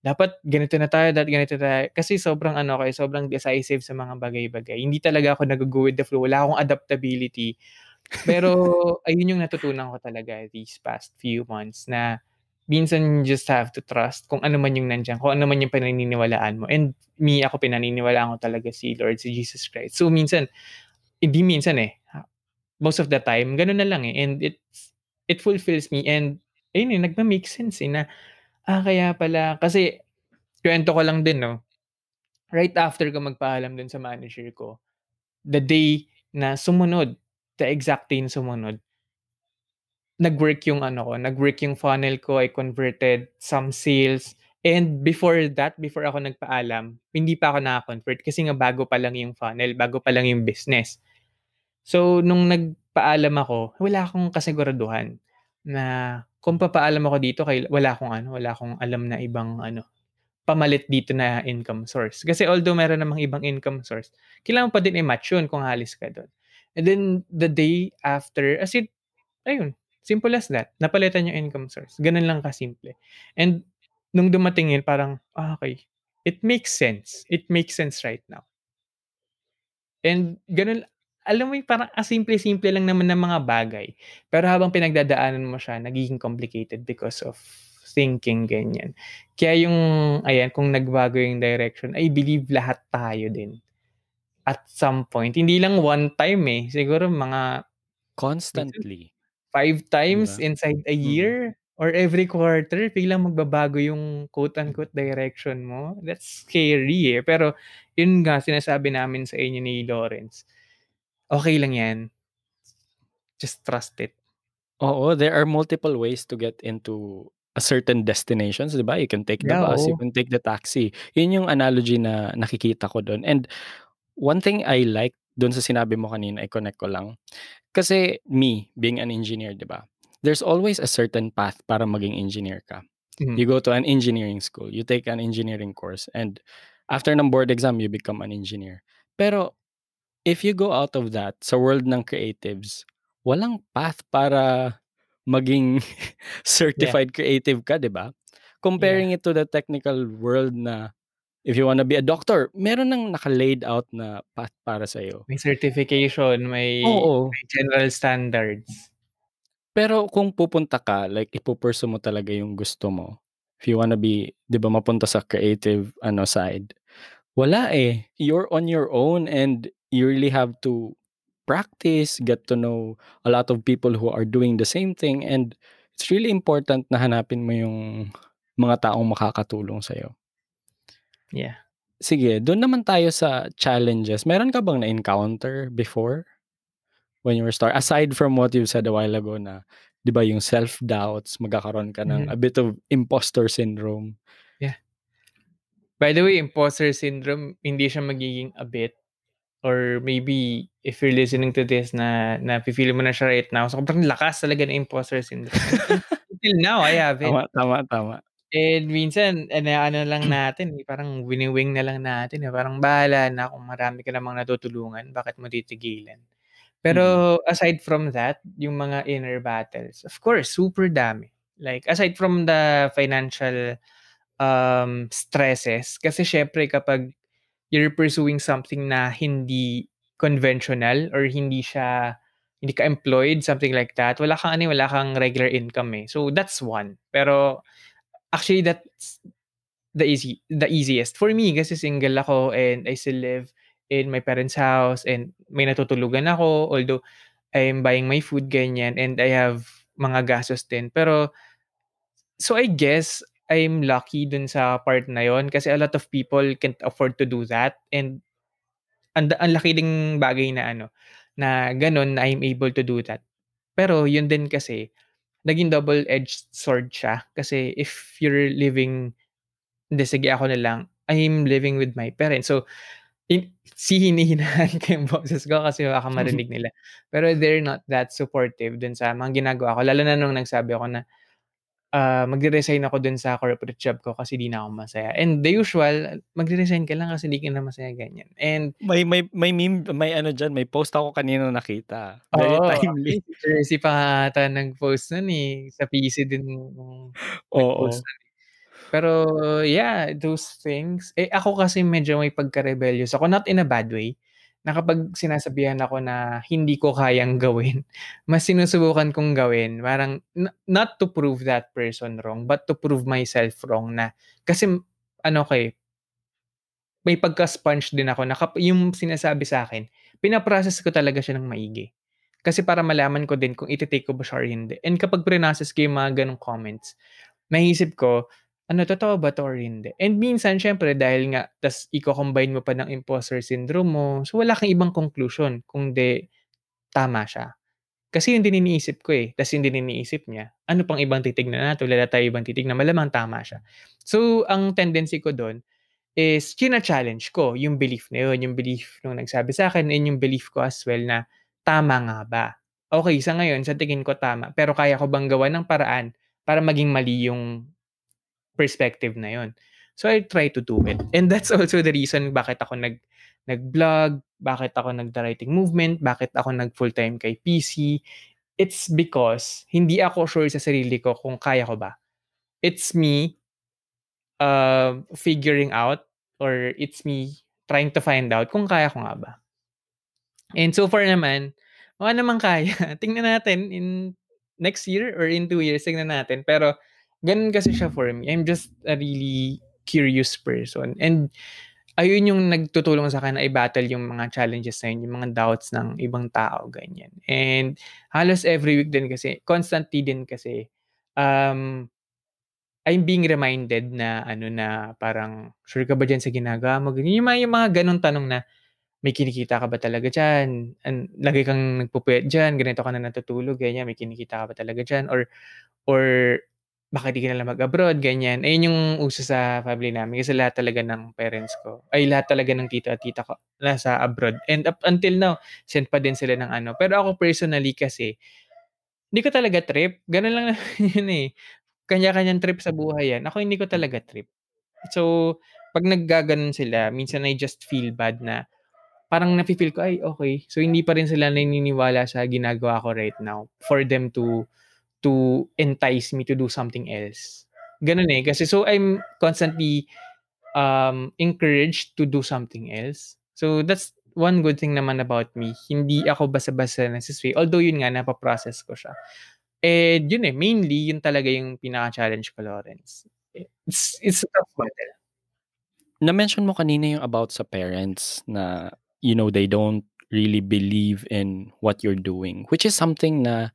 dapat ganito na tayo, dapat ganito tayo. Kasi sobrang ano ko, eh, sobrang decisive sa mga bagay-bagay. Hindi talaga ako nag-go with the flow. Wala akong adaptability. Pero ayun yung natutunan ko talaga these past few months na minsan you just have to trust kung ano man yung nandiyan, kung ano man yung pinaniniwalaan mo. And me, ako pinaniniwalaan ko talaga si Lord, si Jesus Christ. So minsan, hindi minsan eh, most of the time, ganun na lang eh. And it's, it fulfills me. And ayun eh, nagma-make sense eh na, ah, kaya pala, kasi, kwento ko lang din, no? Right after ko magpaalam dun sa manager ko, the day na sumunod, the exact day na sumunod, nag-work yung ano ko, nag-work yung funnel ko, I converted some sales. And before that, before ako nagpaalam, hindi pa ako naka-convert kasi nga bago pa lang yung funnel, bago pa lang yung business. So, nung nagpaalam ako, wala akong kasiguraduhan na kung papaalam ako dito, kay, wala akong ano, wala akong alam na ibang ano, pamalit dito na income source. Kasi although meron namang ibang income source, kailangan pa din i-match yun kung halis ka doon. And then, the day after, as in, ayun, simple as that. Napalitan yung income source. Ganun lang kasimple. And, nung dumating yun, parang, ah, okay, it makes sense. It makes sense right now. And, ganun, alam mo yung parang asimple-simple lang naman ng mga bagay. Pero habang pinagdadaanan mo siya, nagiging complicated because of thinking, ganyan. Kaya yung, ayan, kung nagbago yung direction, I believe lahat tayo din. At some point, hindi lang one time eh. Siguro mga Constantly. five times Diba? inside a year. or every quarter biglang magbabago yung quote unquote direction mo. That's scary, eh. Pero yun nga sinasabi namin sa inyo ni Lawrence, okey lang yan. Just trust it. Oo, there are multiple ways to get into a certain destinations, 'di ba? You can take the Yeah, bus, you oo. can take the taxi. Yun yung analogy na nakikita ko dun and one thing I like dun sa sinabi mo kanina, i-connect ko lang. Kasi me, being an engineer, 'di ba? There's always a certain path para maging engineer ka. Mhm. You go to an engineering school, you take an engineering course, and after ng board exam, you become an engineer. Pero if you go out of that sa world ng creatives, walang path para maging Yeah. certified creative ka, 'di ba? Yeah. Comparing it to the technical world na if you wanna be a doctor, meron ng naka-laid out na path para sa'yo. May certification, may Oo. may general standards. Pero kung pupunta ka, like ipu-pursue mo talaga yung gusto mo, if you wanna be 'di ba mapunta sa creative ano side, wala, eh. You're on your own and you really have to practice, get to know a lot of people who are doing the same thing and it's really important na hanapin mo yung mga taong makakatulong sa'yo. Yeah. Sige, dun naman tayo sa challenges. Meron ka bang na-encounter before? When you were start aside from what you said a while ago na 'di ba yung self-doubts, magkakaroon ka ng Mhm. a bit of imposter syndrome. Yeah. By the way, imposter syndrome hindi siya magiging a bit or maybe if you're listening to this na nafi-feel mo na siya right now, sobrang lakas talaga ng imposter syndrome. Until now, I have it. Tama, tama, tama. And minsan inaano lang natin, eh, parang wini-wing na lang natin, eh, parang bahala na kung marami ka namang natutulungan, bakit mo titigilan. Pero aside from that, yung mga inner battles, of course super dami. Like aside from the financial, um, stresses kasi siyempre kapag you're pursuing something na hindi conventional or hindi siya hindi ka employed, something like that, wala kang ano, eh, wala kang regular income, eh. So that's one. Pero actually that's the easy the easiest. For me kasi single ako and I still live in my parents' house and may natutulugan ako, although I'm buying my food ganyan and I have mga gastos din. Pero so I guess I'm lucky dun sa part na yun kasi a lot of people can't afford to do that and ang ang laki ding bagay na ano, na ganon na I'm able to do that. Pero yun din kasi naging double-edged sword siya kasi if you're living hindi sige ako na lang, I'm living with my parents. So hin see hinihinahan ko yung boses ko kasi baka marinig nila. Pero they're not that supportive dun sa mga ginagawa ko lalo na nung nagsabi ako na, ah, magre-resign ako dun sa corporate job ko kasi di na ako masaya. And the usual, magre-resign ka lang kasi di ka na masaya ganyan. And May may may meme may ano diyan, may post ako kanina nakita. Very Oo, timely. actually si Jersey pa nga ata nag-post nun, eh, sa PC din nag-post Oo. nun, eh. Pero yeah, those things. Eh, ako kasi medyo may pagka-rebellious ako, not in a bad way, na kapag sinasabihan ako na hindi ko kayang gawin, mas sinusubukan kong gawin parang no not to prove that person wrong, but to prove myself wrong na kasi ano ako, eh may pagka-sponge din ako na kap yung sinasabi sa'kin, pina-process ko talaga siya ng maigi. Kasi para malaman ko din kung ite-take ko ba siya or hindi. And kapag prinocess ko yung mga gano'ng comments, naisip ko, ano totoo ba 'to or hindi? And minsan siyempre dahil nga tas iko-combine mo pa ng imposter syndrome mo, so wala kang ibang conclusion kundi tama siya. Kasi yun din iniisip ko, eh, tas yun din iniisip niya. Ano pang ibang titignan natin, wala na tayong ibang titignan, malamang tama siya. So ang tendency ko dun is china-challenge ko yung belief na yun, yung belief nung nagsabi sa'kin and yung belief ko as well na tama nga ba? Okey sa ngayon sa tingin ko tama, pero kaya ko bang gawan ng paraan para maging mali yung perspective na yun? So I try to do it. And that's also the reason bakit ako nag nag-vlog, bakit ako nagda-writing movement, bakit ako nag-full-time kay PC. It's because hindi ako sure sa sarili ko kung kaya ko ba. It's me uh, figuring out or it's me trying to find out kung kaya ko nga ba. And so far naman, mukha namang kaya. Tingnan natin in next year or in 2 years, tingnan natin. Pero ganun kasi siya for me. I'm just a really curious person and ayun yung nagtutulong sa'kin na i-battle yung mga challenges na yun, yung mga doubts ng ibang tao, ganyan. And halos every week din kasi, constantly din kasi, um, I'm being reminded na ano na parang, "Sure ka ba diyan sa ginagawa mo?" Ganyan. Yung mga yung mga gano'ng tanong na, "May kinikita ka ba talaga diyan? An lagi kang nagpupuyat diyan, ganito ka na natutulog, ganyan, may kinikita ka ba talaga diyan or or bakit 'di ka nalang mag-abroad?" Ganyan. Ayun yung uso sa family namin kasi lahat talaga ng parents ko ay lahat talaga ng tito at tita ko nasa abroad and up until now send pa din sila ng ano. Pero ako personally kasi, hindi ko talaga trip, gano'n lang naman yun, eh. Kanya-kanyang trip sa buhay 'yan, ako hindi ko talaga trip. So, 'pag naggaganon sila minsan I just feel bad na parang nafi-feel ko, "Ay okey, so hindi pa rin sila naniniwala sa ginagawa ko right now for them to to entice me to do something else." Gano'n, eh, kasi so I'm constantly, um, encouraged to do something else. So that's one good thing naman about me, hindi ako basta-basta nagse-sway, although yun nga napa-process ko siya. And yun, eh, mainly yun talaga yung pinaka-challenge ko, Lawrence. It's it's a tough battle. Na-mention mo kanina yung about sa parents na, you know, they don't really believe in what you're doing, which is something na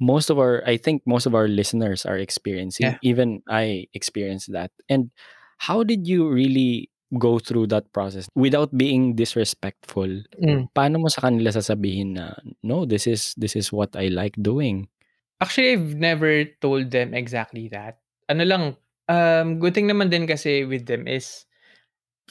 most of our I think most of our listeners are experiencing. Yeah. Even I experienced that. And how did you really go through that process without being disrespectful? Hmm. Paano mo sa kanila sasabihin na, "No, this is this is what I like doing." Actually, I've never told them exactly that. Ano lang, um, good thing naman din kasi with them is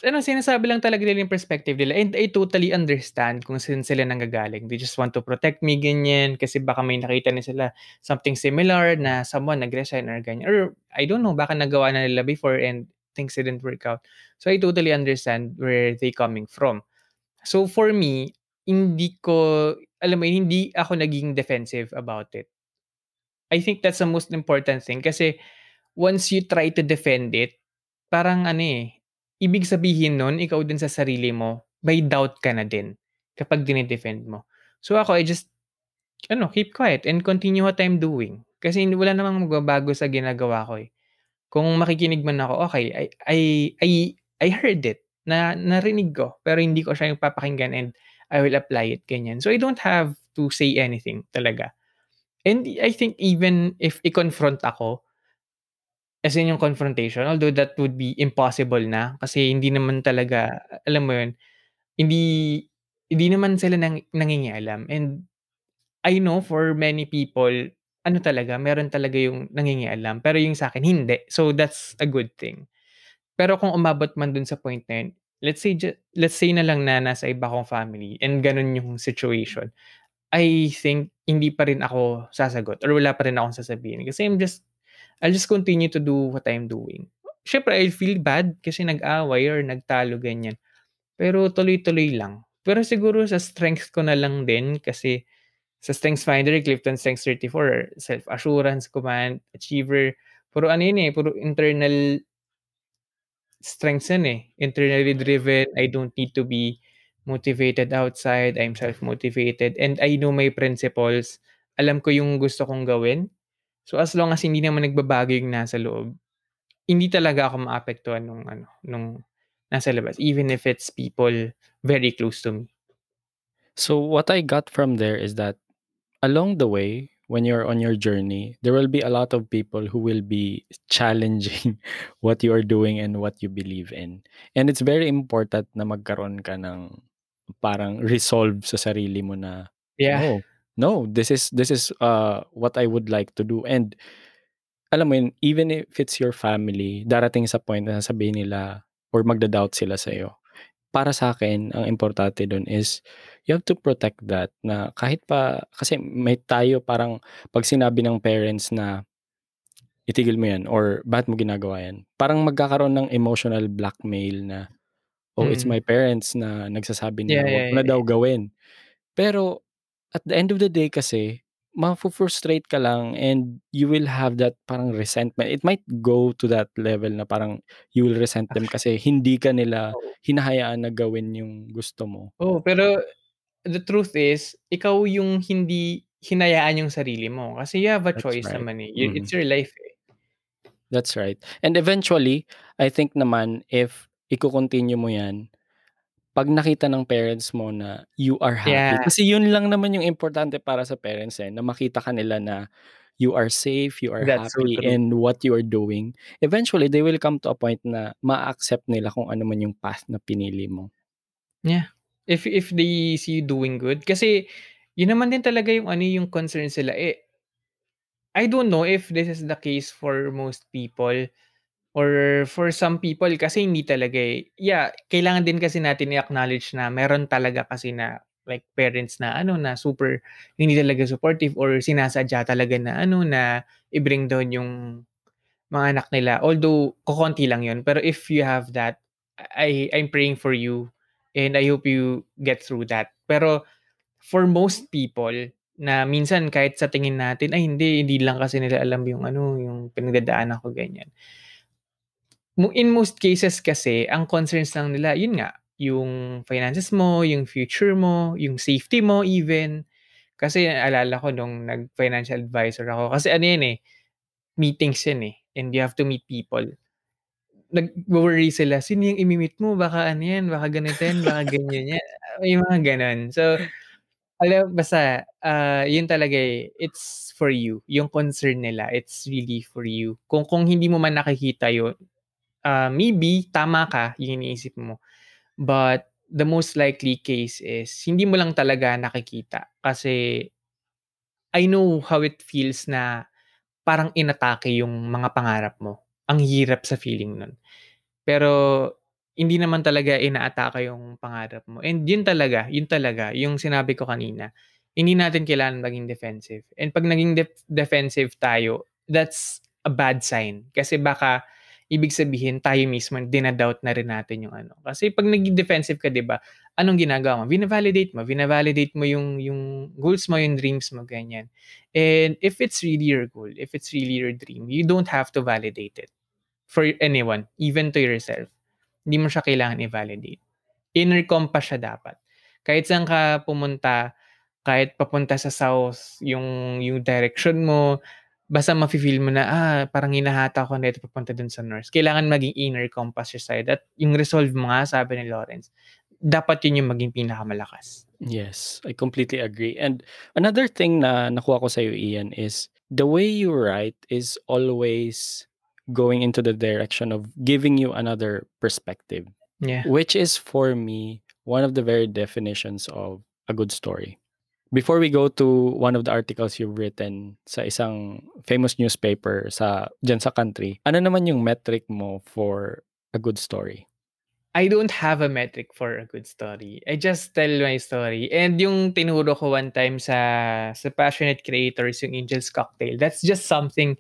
ano, sinasabi lang talaga nila yung perspective nila and I totally understand kung saan sila nanggagaling. They just want to protect me, ganyan. Kasi baka may nakita na sila something similar na someone nag-resign or ganyan. Or I don't know, baka nagawa na nila before and things didn't work out. So I totally understand where they coming from. So for me, hindi ko alam mo hindi ako naging defensive about it. I think that's the most important thing kasi once you try to defend it, parang ano, eh, ibig sabihin nun ikaw din sa sarili mo may doubt ka na din kapag dine-defend mo. So ako, I just ano, keep quiet and continue what I'm doing. Kasi wala namang magbabago sa ginagawa ko, eh. Kung makikinig man ako, okey, I I I I heard it, na narinig ko, pero hindi ko siya yung papakinggan and I will apply it, ganyan. So I don't have to say anything talaga. And I think even if i-confront ako as in yung confrontation, although that would be impossible na kasi hindi naman talaga alam mo yun, hindi hindi naman sila nang nangingialam and I know for many people, ano talaga, meron talaga yung nangingialam, pero yung sa'kin hindi. So that's a good thing. Pero kung umabot man dun sa point na yun, let's say let's say na lang na nasa iba kong family and ganun yung situation, I think hindi pa rin ako sasagot or wala pa rin akong sasabihin kasi I'm just I'll just continue to do what I'm doing. Siyempre I'll feel bad kasi nag-away or nagtalo, ganyan. Pero tuloy-tuloy lang. Pero siguro sa strength ko na lang din kasi sa Strengths Finder, Clifton Strengths 34, self-assurance, command, achiever, puro ano yun, eh, puro internal strengths yan, eh. Internally driven, I don't need to be motivated outside, I'm self-motivated, and I know my principles. Alam ko yung gusto kong gawin. So as long as hindi naman nagbabago yung nasa loob, hindi talaga ako maapektuhan nung ano, nung nasa labas, even if it's people very close to me. So what I got from there is that along the way, when you're on your journey, there will be a lot of people who will be challenging what you are doing and what you believe in. And it's very important na magkaroon ka ng parang resolve sa sarili mo na, Yeah. "No, no, this is this is, uh, what I would like to do." And alam mo yun, even if it's your family, darating sa point na sasabihin nila or magda-doubt sila sa'yo. Para sa'kin, ang importante dun is you have to protect that na kahit pa kasi may tayo parang 'pag sinabi ng parents na, "Itigil mo yan," or, "Bakit mo ginagawa yan?" Parang magkakaroon ng emotional blackmail na, "Oh, it's my Mm. parents na nagsasabi na Yeah, yeah, mo na yeah, daw yeah. gawin." Pero at the end of the day kasi mafu-frustrate ka lang and you will have that parang resentment. It might go to that level na parang you will resent them Actu kasi hindi ka nila hinahayaan na gawin yung gusto mo. Oo, pero the truth is, ikaw yung hindi hinayaan yung sarili mo kasi you have a That's choice right. naman, eh. Y it's Mm. your life, eh. That's right. And eventually, I think naman if iko-continue mo yan, 'pag nakita ng parents mo na you are happy Yeah. kasi yun lang naman yung importante para sa parents, eh, na makita ka nila na you are safe, you are That's so happy true. in what you are doing, eventually they will come to a point na ma-accept nila kung ano man yung path na pinili mo. Yeah. If if they see you doing good kasi yun naman din talaga yung ano, yung concern sila, eh I don't know if this is the case for most people or for some people kasi hindi talaga, eh. Yeah, kailangan din kasi natin i-acknowledge na meron talaga kasi na like parents na ano, na super hindi talaga supportive or sinasadya talaga na ano, na i-bring down yung mga anak nila. Although kokonti lang yun, pero if you have that, I I'm praying for you and I hope you get through that. Pero for most people na minsan kahit sa tingin natin, ay hindi, hindi lang kasi nila alam yung ano, yung pinagdadaanan ko, ganyan. In most cases kasi ang concerns lang nila yun nga, yung finances mo, yung future mo, yung safety mo even. Kasi naalala ko nung nag-financial advisor ako kasi ano yan, eh, meetings yan, eh, and you have to meet people. Nagwo-worry sila, "Sino yung imi-meet mo? Baka ano yan, baka ganito yan, baka ganyan yan." May mga gano'n. So, alam basta, ah, yun talaga, eh, it's for you. Yung concern nila, it's really for you. Kung kung hindi mo man nakikita yun, ah, maybe tama ka, yung iniisip mo. But the most likely case is hindi mo lang talaga nakikita kasi I know how it feels na parang inatake yung mga pangarap mo. Ang hirap sa feeling nun. Pero hindi naman talaga inaatake yung pangarap mo and yun talaga, yun talaga yung sinabi ko kanina, hindi natin kailangan maging defensive and 'pag naging def defensive tayo, that's a bad sign kasi baka ibig sabihin tayo mismo dina-doubt na rin natin yung ano. Kasi 'pag naging defensive ka 'di ba, anong ginagawa mo? Vina-validate mo, vina-validate mo yung yung goals mo, yung dreams mo, ganyan. And if it's really your goal, if it's really your dream, you don't have to validate it for anyone, even to yourself. Hindi mo siya kailangan i-validate. Inner compass siya dapat. Kahit saan ka pumunta, kahit papunta sa south yung yung direction mo, basta mafe-feel mo na, ah, parang hinahata ako nito papunta dun sa north. Kailangan maging inner compass siya sa'yo at yung resolve mo nga, sabi ni Lawrence, dapat yun yung maging pinakamalakas. Yes, I completely agree. And another thing na nakuha ko sa'yo, Ian, is the way you write is always going into the direction of giving you another perspective. Yeah. Which is for me one of the very definitions of a good story. Before we go to one of the articles you've written sa isang famous newspaper sa dyan sa country, ano naman yung metric mo for a good story? I don't have a metric for a good story. I just tell my story. And yung tinuro ko one time sa sa Passionate Creators, yung Angel's Cocktail, that's just something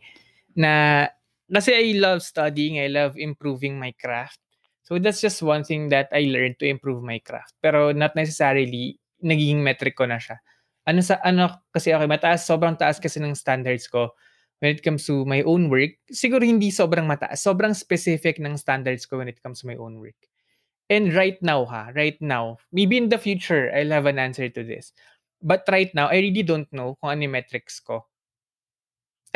na kasi I love studying, I love improving my craft. So that's just one thing that I learned to improve my craft. Pero not necessarily nagiging metric ko na siya. Ano sa ano kasi okay, mataas, sobrang taas kasi ng standards ko when it comes to my own work. Siguro hindi sobrang mataas, sobrang specific ng standards ko when it comes to my own work. And right now ha, right now, maybe in the future I'll have an answer to this. But right now, I really don't know kung ano yung metrics ko.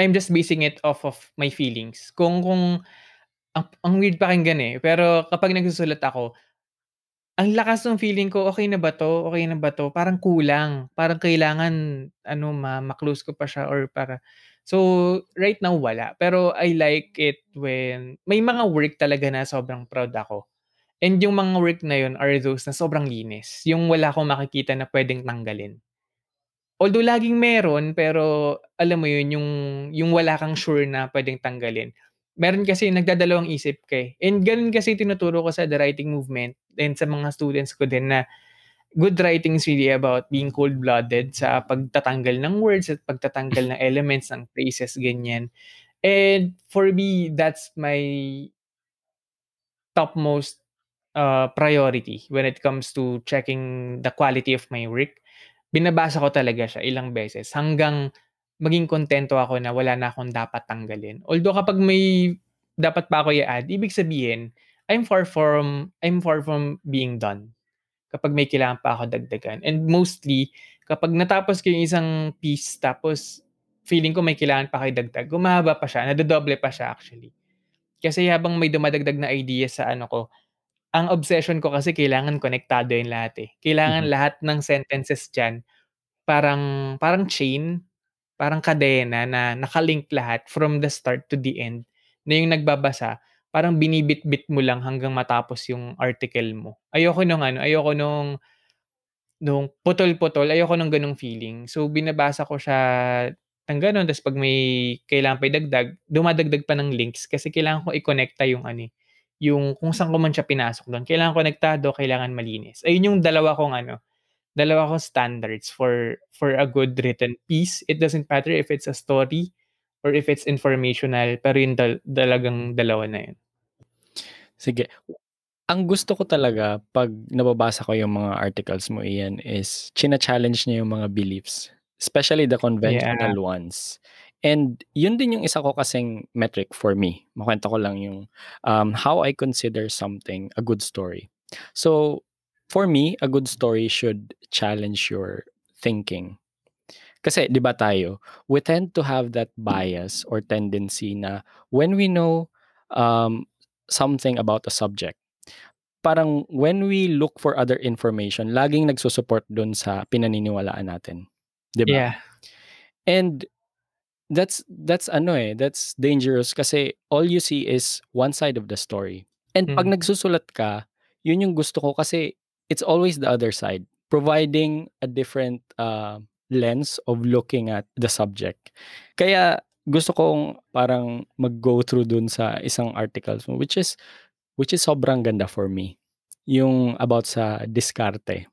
I'm just basing it off of my feelings. Kung kung ang, ang weird pakinggan eh, pero kapag nagsusulat ako, ang lakas ng feeling ko, okay na ba to? Okay na ba to? Parang kulang. Parang kailangan ano ma, ma-close ko pa siya or para So, right now wala. Pero I like it when may mga work talaga na sobrang proud ako. And yung mga work na yun are those na sobrang linis. Yung wala akong makikita na pwedeng tanggalin. Although laging meron, pero alam mo yun, yung, yung wala kang sure na pwedeng tanggalin. Meron kasi nagdadalawang isip ka eh. And ganun kasi tinuturo ko sa the writing movement and sa mga students ko din na good writing is really about being cold-blooded sa pagtatanggal ng words at pagtatanggal ng elements ng phrases, ganyan. And for me, that's my topmost uh, priority when it comes to checking the quality of my work. Binabasa ko talaga siya ilang beses hanggang maging kontento ako na wala na akong dapat tanggalin. Although kapag may dapat pa ako i-add, ibig sabihin, I'm far from I'm far from being done. Kapag may kailangan pa ako dagdagan. And mostly, kapag natapos ko yung isang piece tapos feeling ko may kailangan pa kayo dagdag, gumahaba pa siya, nadodoble pa siya actually. Kasi habang may dumadagdag na idea sa ano ko, ang obsession ko kasi kailangan konektado yung lahat eh. Kailangan Mhm. lahat ng sentences diyan parang parang chain, parang kadena na nakalink lahat from the start to the end na yung nagbabasa parang binibitbit mo lang hanggang matapos yung article mo. Ayoko nung ano, ayoko nung nung putol-putol, ayoko ng gano'ng feeling. So binabasa ko siya ng gano'n tapos 'pag may kailangan pa idagdag, dumadagdag pa ng links kasi kailangan ko i-konekta yung ano, eh, yung kung saan ko man siya pinasok do'n. Kailangan konektado, kailangan malinis. Ayun yung dalawa kong ano, dalawa kong standards for for a good written piece. It doesn't matter if it's a story or if it's informational, pero yung dal talagang dalawa na yun. Sige. Ang gusto ko talaga 'pag nababasa ko yung mga articles mo, Ian, is china-challenge niya yung mga beliefs, especially the conventional Yeah. ones. And yun din yung isa ko kasing metric for me. Makuwento ko lang yung, um, how I consider something a good story. So, for me, a good story should challenge your thinking. Kasi 'di ba tayo, we tend to have that bias or tendency na when we know, um, something about a subject, parang when we look for other information, laging nagsu-support dun sa pinaniniwalaan natin, 'di ba? Yeah. And that's that's ano, eh, that's dangerous kasi all you see is one side of the story. And 'pag Mm. nagsusulat ka, yun yung gusto ko kasi it's always the other side, providing a different, uh, lens of looking at the subject. Kaya gusto kong parang mag-go through dun sa isang articles mo which is which is sobrang ganda for me, yung about sa diskarte.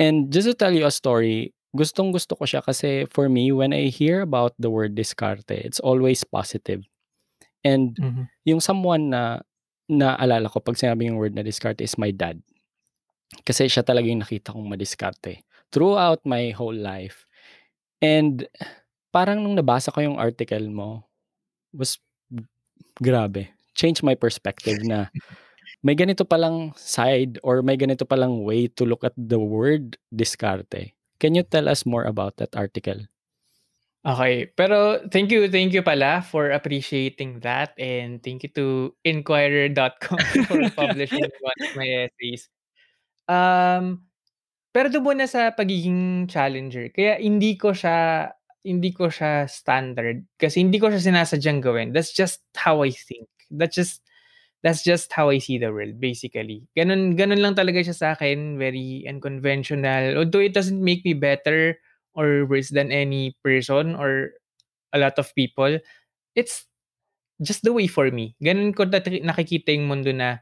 And just to tell you a story, gustong-gusto ko siya kasi for me, when I hear about the word diskarte, it's always positive. And Mhm. yung someone na naalala ko 'pag sinabi yung word na diskarte is my dad. Kasi siya talaga yung nakita kong madiskarte throughout my whole life. And parang nung nabasa ko yung article mo, was grabe, changed my perspective na may ganito palang side or may ganito palang way to look at the word diskarte. Can you tell us more about that article? Okey. Pero thank you, thank you pala for appreciating that and thank you to Inquirer.com for publishing one of my essays. Um, pero dun muna sa pagiging challenger, kaya hindi ko siya hindi ko siya standard kasi hindi ko siya sinasadyang gawin. That's just how I think. That's just that's just how I see the world basically. Ganun ganun lang talaga siya sa'kin, very unconventional. Although it doesn't make me better or worse than any person or a lot of people, it's just the way for me. Ganun ko nakikita yung mundo na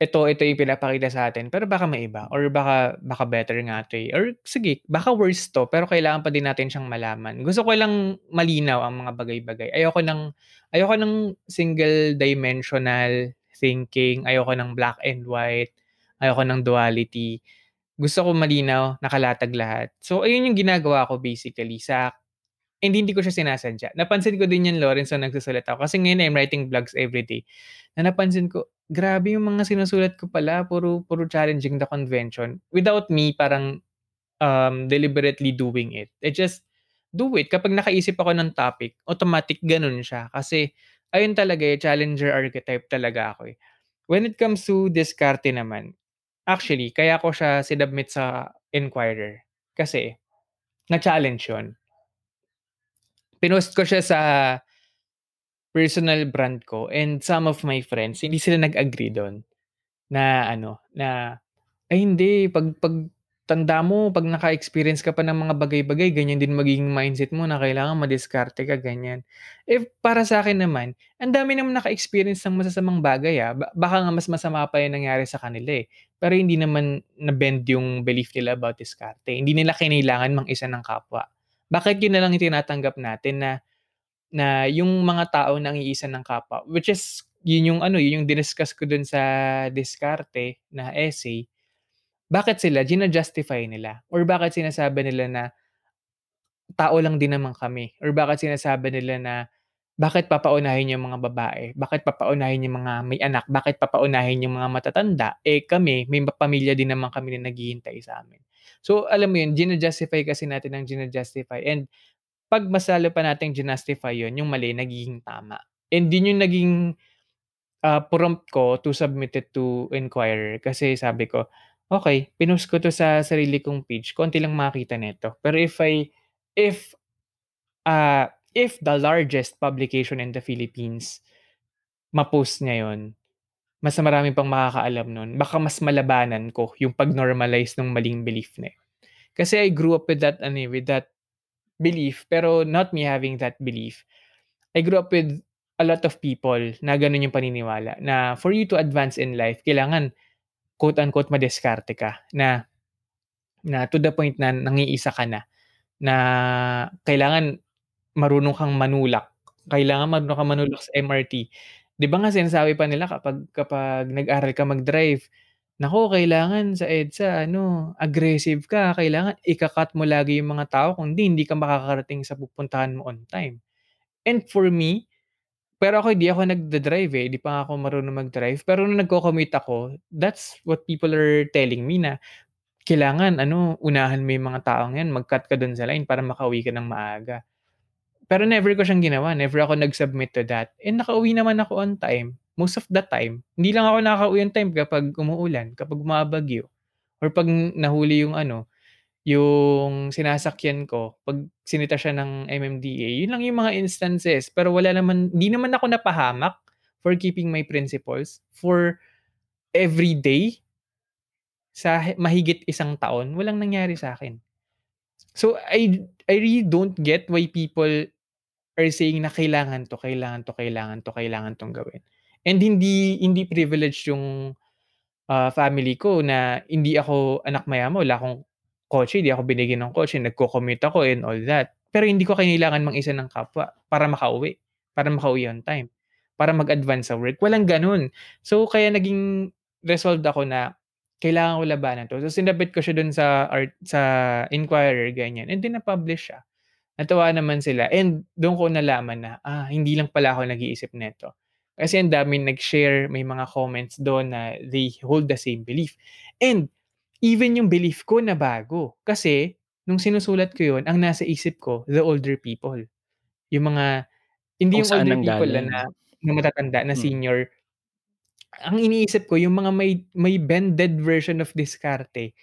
ito ito yung pinapakita sa'tin pero baka maiba or baka baka better nga 'to, eh, or sige baka worse 'to pero kailangan pa din natin siyang malaman. Gusto ko lang malinaw ang mga bagay-bagay. Ayoko ng ayoko ng single dimensional thinking, ayoko ng black and white, ayoko ng duality. Gusto ko malinaw, nakalatag lahat. So ayun yung ginagawa ko basically sa and hindi ko siya sinasadya. Napansin ko din 'yan, Lawrence, nung nagsusulat ako kasi ngayon I'm writing blogs everyday, na napansin ko, grabe yung mga sinusulat ko pala puro puro challenging the convention without me parang, um, deliberately doing it. I just do it. Kapag nakaisip ako ng topic, automatic gano'n siya kasi ayun talaga, eh, challenger archetype talaga ako, eh. When it comes to diskarte naman, actually kaya ko siya sinubmit sa Inquirer kasi na-challenge yun. Pinost ko siya sa personal brand ko and some of my friends hindi sila nag-agree dun na ano, na, "Ay hindi 'pag 'pag tanda mo 'pag naka-experience ka pa ng mga bagay-bagay ganyan din magiging mindset mo na kailangan madiskarte ka," ganyan. Eh, para sa'kin naman, ang dami namang naka-experience ng masasamang bagay, ah, ba baka nga mas masama pa yung nangyari sa kanila, eh, pero hindi naman na-bend yung belief nila about diskarte. Hindi nila kinailangan mang-isa ng kapwa. Bakit yun nalang yung tinatanggap natin na na yung mga tao nangiisa ng kapwa, which is yun yung ano, yun yung diniscuss ko dun sa diskarte na essay. Bakit sila? Jina-justify nila? Or bakit sinasabi nila na tao lang din naman kami? Or bakit sinasabi nila na, bakit papaunahin yung mga babae, bakit papaunahin yung mga may anak, bakit papaunahin yung mga matatanda, eh, kami may pamilya din naman kami na naghihintay sa'min. So, alam mo yun, jina-justify kasi natin ng jina-justify and 'pag mas lalo pa nating jinustify yun, yung mali nagiging tama. And yun yung naging, ah, prompt ko to submit it to Inquirer kasi sabi ko, "Okey, pinost ko 'to sa sarili kong page, konti lang makakita nito. Pero if I if uh, if the largest publication in the Philippines ma-post ngayon, mas marami pang makakaalam nun, baka mas malabanan ko yung pag-normalize ng maling belief na yun. Kasi I grew up with that, ano, eh, with that belief, pero not me having that belief. I grew up with a lot of people na ganun yung paniniwala, na for you to advance in life, kailangan quote-unquote madiskarte ka, na na to the point na nangiisa ka na, na kailangan marunong kang manulak, kailangan marunong kang manulak sa MRT. 'Di ba nga sinasabi pa nila kapag kapag nag-aral ka mag-drive, naku kailangan sa EDSA ano, aggressive ka, kailangan ika-cut mo lagi yung mga tao kung hindi, hindi ka makakarating sa pupuntahan mo on time. And for me, pero ako hindi ako nagda-drive, eh, hindi pa ako marunong mag-drive, pero nung nagco-commute ako, that's what people are telling me na kailangan ano, unahan mo yung mga taong 'yan, mag-cut ka dun sa line para makauwi ka ng maaga. Pero never ko siyang ginawa, never ako nag-submit to that, and nakauwi naman ako on time, most of the time. Hindi lang ako nakakauwi on time kapag umuulan, kapag bumabagyo, or 'pag nahuli yung ano, yung sinasakyan ko, 'pag sinita siya ng MMDA, yun lang yung mga instances. Pero wala naman hindi naman ako napahamak for keeping my principles for every day sa mahigit isang taon, walang nangyari sa'kin. So, I I really don't get why people are saying na kailangan 'to, kailangan 'to, kailangan 'to, kailangan 'tong gawin. And hindi hindi privileged yung, ah, family ko na hindi ako anak mayaman, wala akong kotse, hindi ako binigyan ng kotse, nagco-commute ako and all that. Pero hindi ko kailangan mang-isa ng kapwa para makauwi, para makauwi on time, para mag-advance sa work, walang gano'n. So, kaya naging resolved ako na kailangan ko labanan 'to. So, sinabit ko siya dun sa art sa Inquirer, ganyan, and then na-publish siya. Natuwa naman sila and dun ko nalaman na, ah, hindi lang pala ako nag-iisip nito. Kasi ang daming nag-share, may mga comments dun na they hold the same belief. And even yung belief ko nabago, kasi nung sinusulat ko yun, ang nasa isip ko, the older people. Yung mga hindi Kung yung older people na na matatanda, na Mm. senior. Ang iniisip ko yung mga may may bended version of diskarte.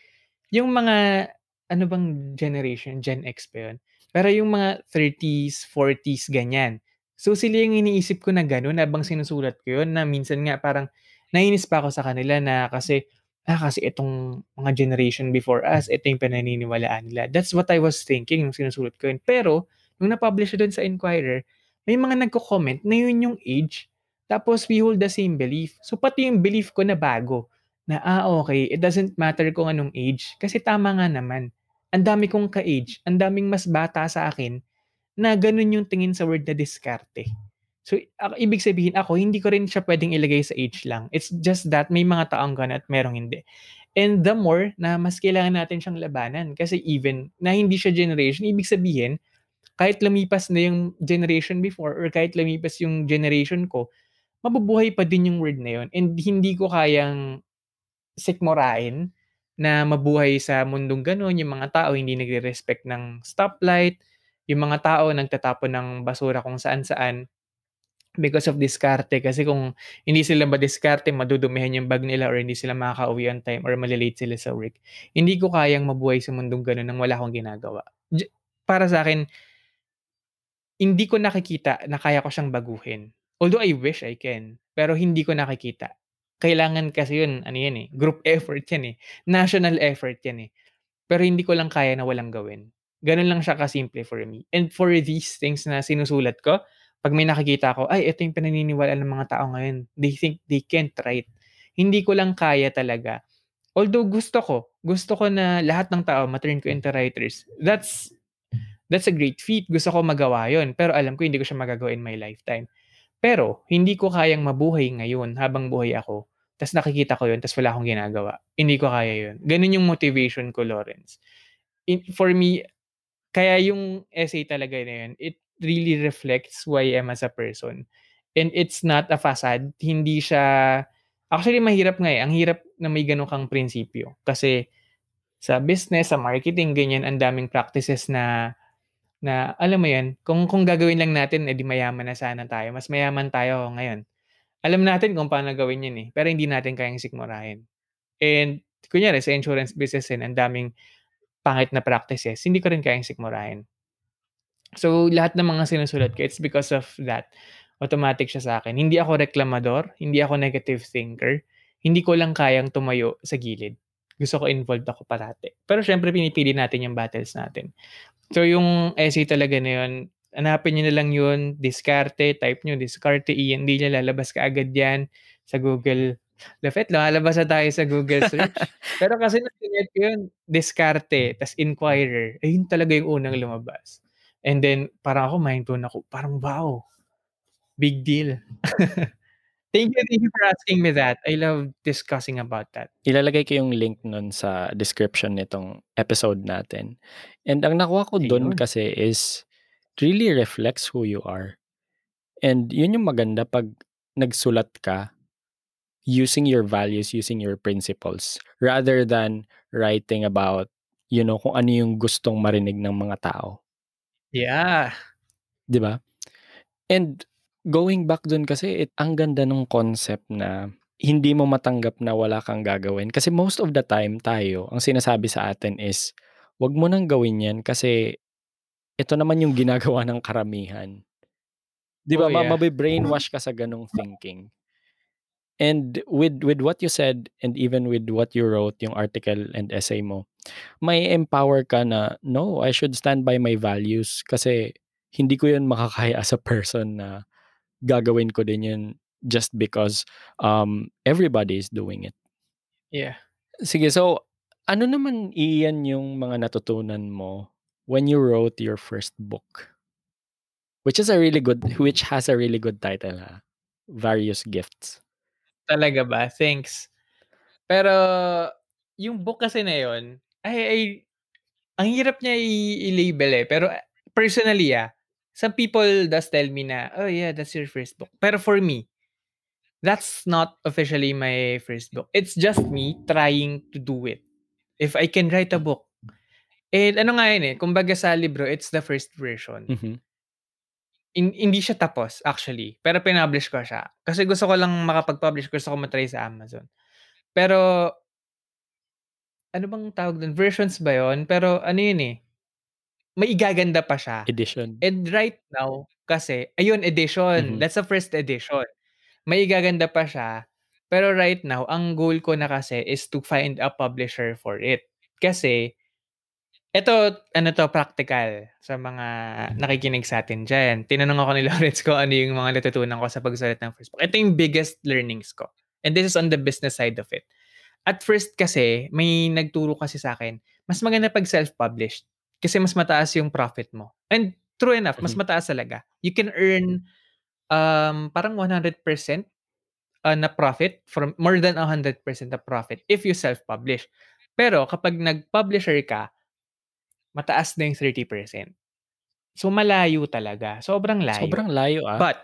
Yung mga ano bang generation, Gen X ba yun? Pero yung mga 30s, 40s, ganyan. So, sila yung iniisip ko na gano'n habang sinusulat ko yun na minsan nga parang naiinis pa ako sa kanila na kasi, ah, kasi itong mga generation before us, ito yung pinaniniwalaan nila. That's what I was thinking nung sinusulat ko yun. Pero nung na-publish dun sa Inquirer, may mga nagko-comment na yun yung age, tapos we hold the same belief. So, pati yung belief ko nabago na, ah, okey, it doesn't matter kung anong age kasi tama nga naman. Ang dami kong ka-age, ang daming mas bata sa akin na gano'n yung tingin sa word na diskarte. So, ibig sabihin ako, hindi ko rin siya puwedeng ilagay sa age lang. It's just that may mga taong gano'n at merong hindi. And the more na mas kailangan natin siyang labanan kasi even na hindi siya generation, ibig sabihin kahit lumipas na yung generation before or kahit lumipas yung generation ko, mabubuhay pa din yung word na yun and hindi ko kayang sikmurain na mabuhay sa mundong gano'n, yung mga tao hindi nagre-respect ng stoplight, yung mga tao nagtatapon ng basura kung saan-saan because of diskarte. Kasi kung hindi sila madiskarte, madudumihan yung bag nila or hindi sila makakauwi on time or male-late sila sa work. Hindi ko kayang mabuhay sa mundong gano'n nang wala akong ginagawa. Para sa'kin hindi ko nakikita na kaya ko siyang baguhin. Although I wish I can, pero hindi ko nakikita. Kailangan kasi yun, ano yan, eh, group effort yan, eh, national effort yan, eh. Pero hindi ko lang kaya na walang gawin. Gano'n lang siya kasimple for me. And for these things na sinusulat ko, 'pag may nakikita ako, ay ito yung pinaniniwalaan ng mga tao ngayon. They think they can't write. Hindi ko lang kaya talaga. Although gusto ko, gusto ko na lahat ng tao ma-turn ko into writers. That's that's a great feat. Gusto ko magawa yun. Pero alam ko hindi ko siya magagawa in my lifetime. Pero hindi ko kayang mabuhay ngayon habang buhay ako, ta's nakikita ko yun ta's wala akong ginagawa. Hindi ko kaya yun. Gano'n yung motivation ko, Lawrence. In for me, kaya yung essay talaga na yun, it really reflects who I am as a person. And it's not a facade. Hindi siya actually mahirap nga, eh. Ang hirap na may gano'n kang prinsipyo. Kasi sa business, sa marketing, ganyan, ang daming practices na na alam mo yun, kung kung gagawin lang natin, eh, di mayaman na sana tayo. Mas mayaman tayo ngayon. Alam natin kung paano gawin yun, eh, pero hindi natin kayang sikmurahin. And kunyari sa insurance business din ang daming pangit na practices, hindi ko rin kayang sikmurahin. So, lahat ng mga sinusulat ko, it's because of that. Automatic siya sa'kin. Hindi ako reklamador, hindi ako negative thinker, hindi ko lang kayang tumayo sa gilid. Gusto ko involved ako parati. Pero siyempre pinipili natin yung battles natin. So, yung essay talaga na yun, hanapin niyo na lang yun, diskarte, type niyo diskarte, Ian, hindi niya lalabas kaagad yan sa Google. Lafet, lumalabas na tayo sa Google search. Pero kasi chineck ko yun, diskarte, tas inquirer, ayun talaga yung unang lumabas. And then, parang ako mind blown ako, parang wow, big deal. Thank you, thank you for asking me that. I love discussing about that. Ilalagay ko yung link nun sa description nitong episode natin. And ang nakuha ko dun Ayun. kasi is really reflects who you are. And yun yung maganda pag nagsulat ka using your values, using your principles rather than writing about you know kung ano yung gustong marinig ng mga tao. Yeah. 'Di ba? And going back dun kasi it, ang ganda ng concept na hindi mo matanggap na wala kang gagawin kasi most of the time tayo ang sinasabi sa atin is wag mo nang gawin yan kasi ito naman yung ginagawa ng karamihan. 'Di ba? Oh, yeah. Mabe-brainwash ka sa ganong thinking. And with with what you said and even with what you wrote yung article and essay mo, may empower ka na no, I should stand by my values kasi hindi ko yun makakaya as a person na gagawin ko din yun just because um everybody is doing it. Yeah. Sige, so ano naman iyan yung mga natutunan mo when you wrote your first book? Which is a really good which has a really good title ha. Various Gifts. Talaga ba? Thanks. Pero yung book kasi na yun, ay, ay ang hirap niya i-label eh. Pero personally ah, some people does tell me na, oh yeah, that's your first book. Pero for me, that's not officially my first book. It's just me trying to do it. If I can write a book. And ano nga yun eh, kumbaga sa libro, it's the first version. Mhm. In, hindi siya tapos actually, pero pinublish ko siya. Kasi gusto ko lang makapag-publish, gusto ko matry sa Amazon. Pero ano bang tawag dun? Versions ba yun? Pero ano yun eh, may igaganda pa siya. Edition. And right now, kasi, ayun, edition. Mhm. That's the first edition. May igaganda pa siya. Pero right now, ang goal ko na kasi is to find a publisher for it. Kasi, ito, ano to, practical sa mga nakikinig sa atin dyan. Tinanong ako ni Lawrence ko ano yung mga natutunan ko sa pagsulat ng first book. Ito yung biggest learnings ko. And this is on the business side of it. At first kasi, may nagturo kasi sa akin, mas maganda pag self-published. Kasi mas mataas yung profit mo. And true enough, mas Mhm. mataas talaga. You can earn um, parang 100% uh, na profit, from more than 100% na profit if you self-publish. Pero kapag nag-publisher ka, mataas na yung 30%. So malayo talaga. Sobrang layo. Sobrang layo ah. But,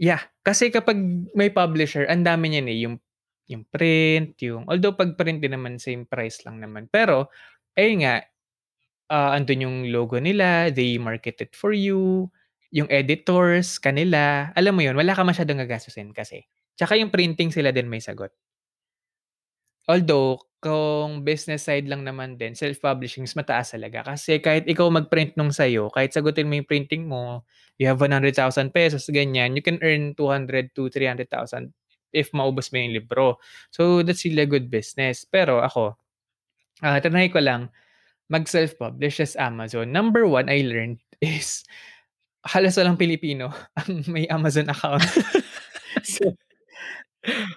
yeah, kasi kapag may publisher, ang dami niyan eh, yung yung print, yung although pag print din naman same price lang naman. Pero ayun nga, ah, andun yung logo nila, they market it for you, yung editors kanila, alam mo yun, wala ka masyadong gagastusin kasi. Tsaka yung printing sila din may sagot. Although, kung business side lang naman din, self-publishing mas mataas talaga. Kasi kahit ikaw mag-print nung sa'yo, kahit sagutin mo yung printing mo, you have 100,000 pesos, ganyan, you can earn 200 to 300,000 if maubos mo yung libro. So, that's really a good business. Pero ako, ah tinry ko lang mag self-publish as Amazon. Number one I learned is halos walang Pilipino ang may Amazon account. so,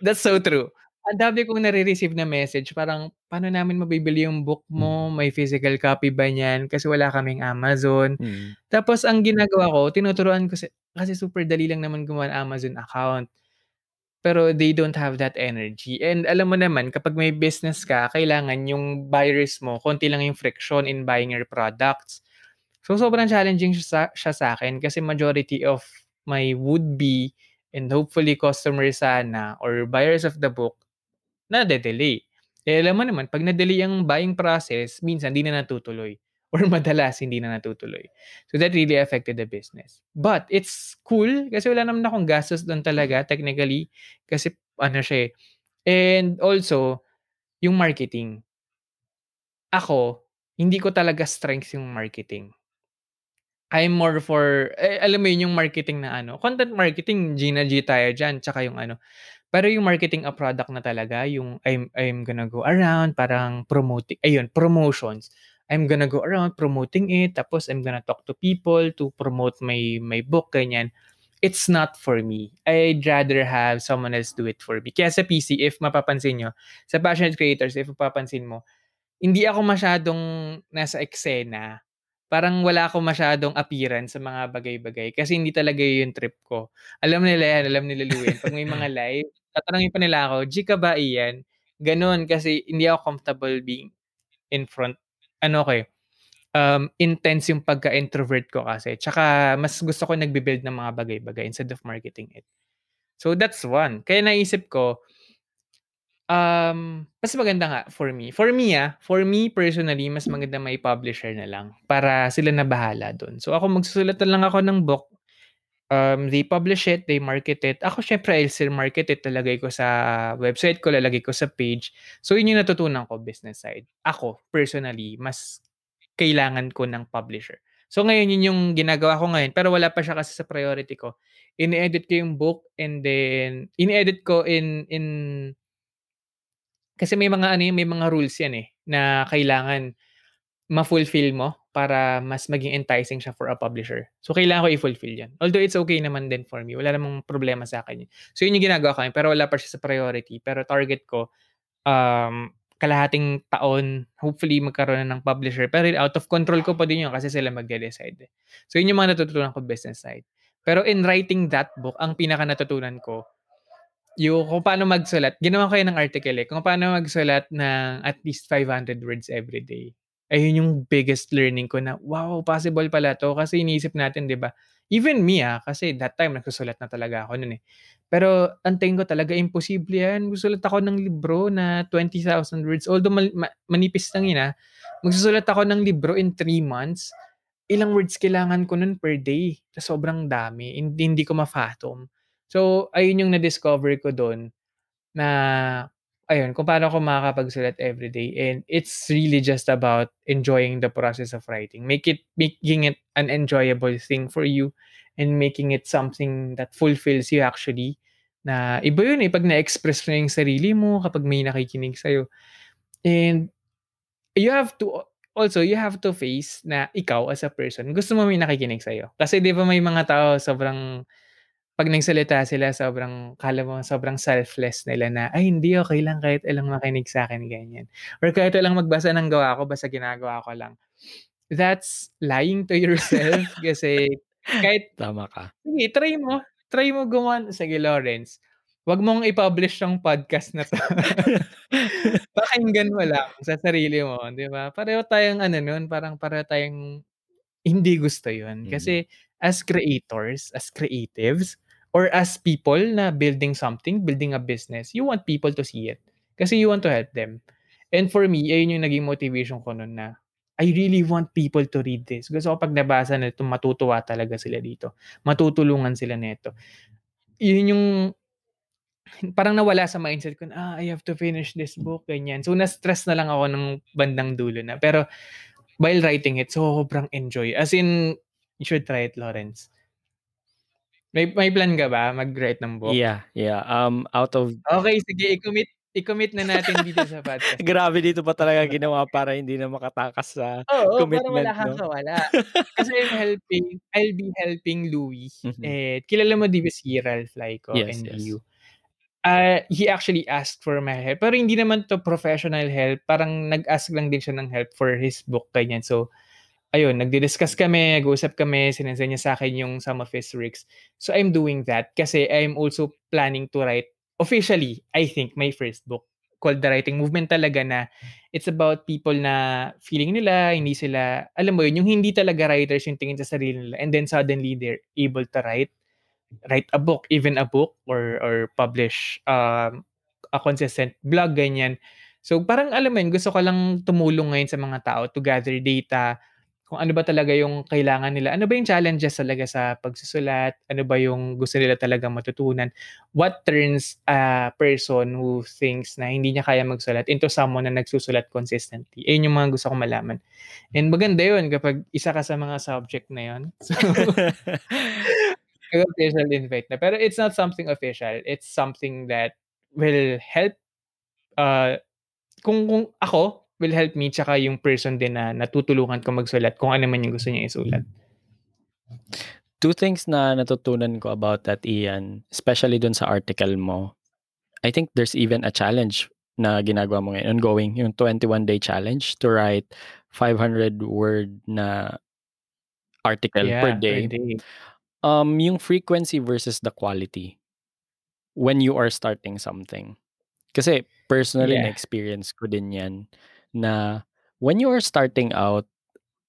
that's so true. Ang dami kong nare-receive na message parang, "Paano namin mabibili yung book mo? May physical copy ba niyan? Kasi wala kaming Amazon." Mm. Tapos ang ginagawa ko, tinuturuan ko si kasi super dali lang naman gumawa ng Amazon account. Pero they don't have that energy. And alam mo naman, kapag may business ka, kailangan yung buyers mo, konti lang yung friction in buying your products. So, sobrang challenging siya sa, siya sa akin kasi majority of my would-be and hopefully customers sana or buyers of the book na delay Eh, alam mo naman, pag na-delay ang buying process, minsan hindi na natutuloy. Or madalas hindi na natutuloy. So that really affected the business. But it's cool kasi wala naman akong gastos doon talaga technically kasi ano siya eh. And also, yung marketing. Ako, hindi ko talaga strength yung marketing. I'm more for eh, alam mo yun yung marketing na ano, content marketing G na G tayo diyan tsaka yung ano. Pero yung marketing a product na talaga yung I'm I'm gonna go around parang promoting ayun, promotions. I'm gonna go around promoting it tapos I'm gonna talk to people to promote my my book, ganyan. It's not for me. I'd rather have someone else do it for me. Kaya sa PC, if mapapansin nyo, sa passionate creators, if mapapansin mo, hindi ako masyadong nasa eksena. Parang wala akong masyadong appearance sa mga bagay-bagay kasi hindi talaga yung trip ko. Alam nila yan, alam nila Lewin. Pag may mga live, tatanungin pa nila ako, G ka ba iyan? Ganon kasi hindi ako comfortable being in front. Ano ko eh, um, intense yung pagka-introvert ko kasi. Tsaka mas gusto ko nagbe-build ng mga bagay-bagay instead of marketing it. So that's one. Kaya naisip ko, um, mas maganda nga for me. For me ah, for me personally, mas maganda may publisher na lang para sila na bahala dun. So ako magsusulat na lang ako ng book. Um, they publish it, they market it. Ako syempre I'll still market it, lalagay ko sa website ko, lalagay ko sa page. So yun yung natutunan ko business side. Ako personally, mas kailangan ko ng publisher. So ngayon yun yung ginagawa ko ngayon pero wala pa siya kasi sa priority ko. Ini-edit ko yung book and then ini-edit ko in in kasi may mga ano may mga rules yan eh na kailangan ma-fulfill mo para mas maging enticing siya for a publisher. So kailangan ko i-fulfill yan. Although it's okay naman din for me. Wala namang problema sa akin. So yun yung ginagawa ko pero wala pa siya sa priority. Pero target ko um kalahating taon, hopefully magkaroon na ng publisher. Pero out of control ko pa din yun kasi sila magde-decide. So yun yung mga natutunan ko business side. Pero in writing that book, ang pinaka natutunan ko, yung kung paano magsulat, ginawa ko yan ng article eh, kung paano magsulat ng at least 500 words every day. Ayun yung biggest learning ko na, wow, possible pala to. Kasi iniisip natin, di ba? Even me ah, kasi that time nagsusulat na talaga ako nun eh. Pero ang tingin ko talaga imposible yan. Magsusulat ako ng libro na 20,000 words. Although mal- ma- manipis lang yun ah. Magsusulat ako ng libro in 3 months. Ilang words kailangan ko nun per day. Sobrang dami. Hindi, hindi ko ma-fathom. So, ayun yung na-discover ko doon na ayun, kung paano ako makakapagsulat everyday. And it's really just about enjoying the process of writing. Make it, making it an enjoyable thing for you and making it something that fulfills you actually. Na iba yun eh, pag na-express mo yung sarili mo, kapag may nakikinig sa'yo. And you have to, also, you have to face na ikaw as a person, gusto mo may nakikinig sa'yo. Kasi di ba may mga tao sobrang, pag nagsalita sila, sobrang, kala mo, sobrang selfless nila na, ay, hindi, okay lang kahit ilang makinig sa akin, ganyan. Or kahit ilang magbasa ng gawa ko, basta ginagawa ko lang. That's lying to yourself kasi kahit Tama ka. sige, try mo. Try mo gumawa. Sige, Lawrence. Wag mong i-publish yung podcast na to. Pakinggan mo lang sa sarili mo, di ba? Pareho tayong ano nun, parang pareho tayong hindi gusto yun. Mm. Kasi as creators, as creatives, or as people na building something, building a business, you want people to see it. Kasi you want to help them. And for me, ayun yung naging motivation ko nun na I really want people to read this. Gusto ko pag nabasa na ito, matutuwa talaga sila dito. Matutulungan sila nito. Yun yung parang nawala sa mindset ko na, ah, I have to finish this book, ganyan. So, na-stress na lang ako ng bandang dulo na. Pero, while writing it, sobrang enjoy. As in, you should try it, Lawrence. May, may plan ka ba mag-write ng book? Yeah, yeah. Um, out of... Okay, sige, i-commit i-commit na natin dito sa podcast. Grabe dito pa talaga ginawa para hindi na makatakas sa Oo, para commitment, wala kang no? kawala. Kasi I'm helping, I'll be helping Louie. Mhm. Eh, kilala mo di ba si Ralph Laico Yes, and yes. you? Ah, he actually asked for my help. Pero hindi naman to professional help. Parang nag-ask lang din siya ng help for his book, ganyan. So, ayun, nagdi-discuss kami, nag-uusap kami, sinensend niya sa akin yung some of his works. So, I'm doing that kasi I'm also planning to write officially, I think, my first book called The Writing Movement talaga na it's about people na feeling nila, hindi sila, alam mo yun, yung hindi talaga writers yung tingin sa sarili nila and then suddenly they're able to write write a book, even a book or or publish um, a consistent blog, ganyan. So parang alam mo yun, gusto ko lang tumulong ngayon sa mga tao to gather data kung ano ba talaga yung kailangan nila. Ano ba yung challenges talaga sa pagsusulat? Ano ba yung gusto nila talaga matutunan? What turns a person who thinks na hindi niya kaya magsulat into someone na nagsusulat consistently? Ayun yung mga gusto kong malaman. And maganda yun kapag isa ka sa mga subject na yun. So, official invite na. Pero it's not something official. It's something that will help uh, kung, kung ako, will help me tsaka yung person din na natutulungan ko magsulat kung ano man yung gusto niya isulat. Two things na natutunan ko about that, Ian, especially dun sa article mo. I think there's even a challenge na ginagawa mo ngayon, ongoing, yung 21-day challenge to write 500 word na article Yeah, per day. per day. Um, yung frequency versus the quality when you are starting something. Kasi personally Yeah. na-experience ko din yan na when you are starting out,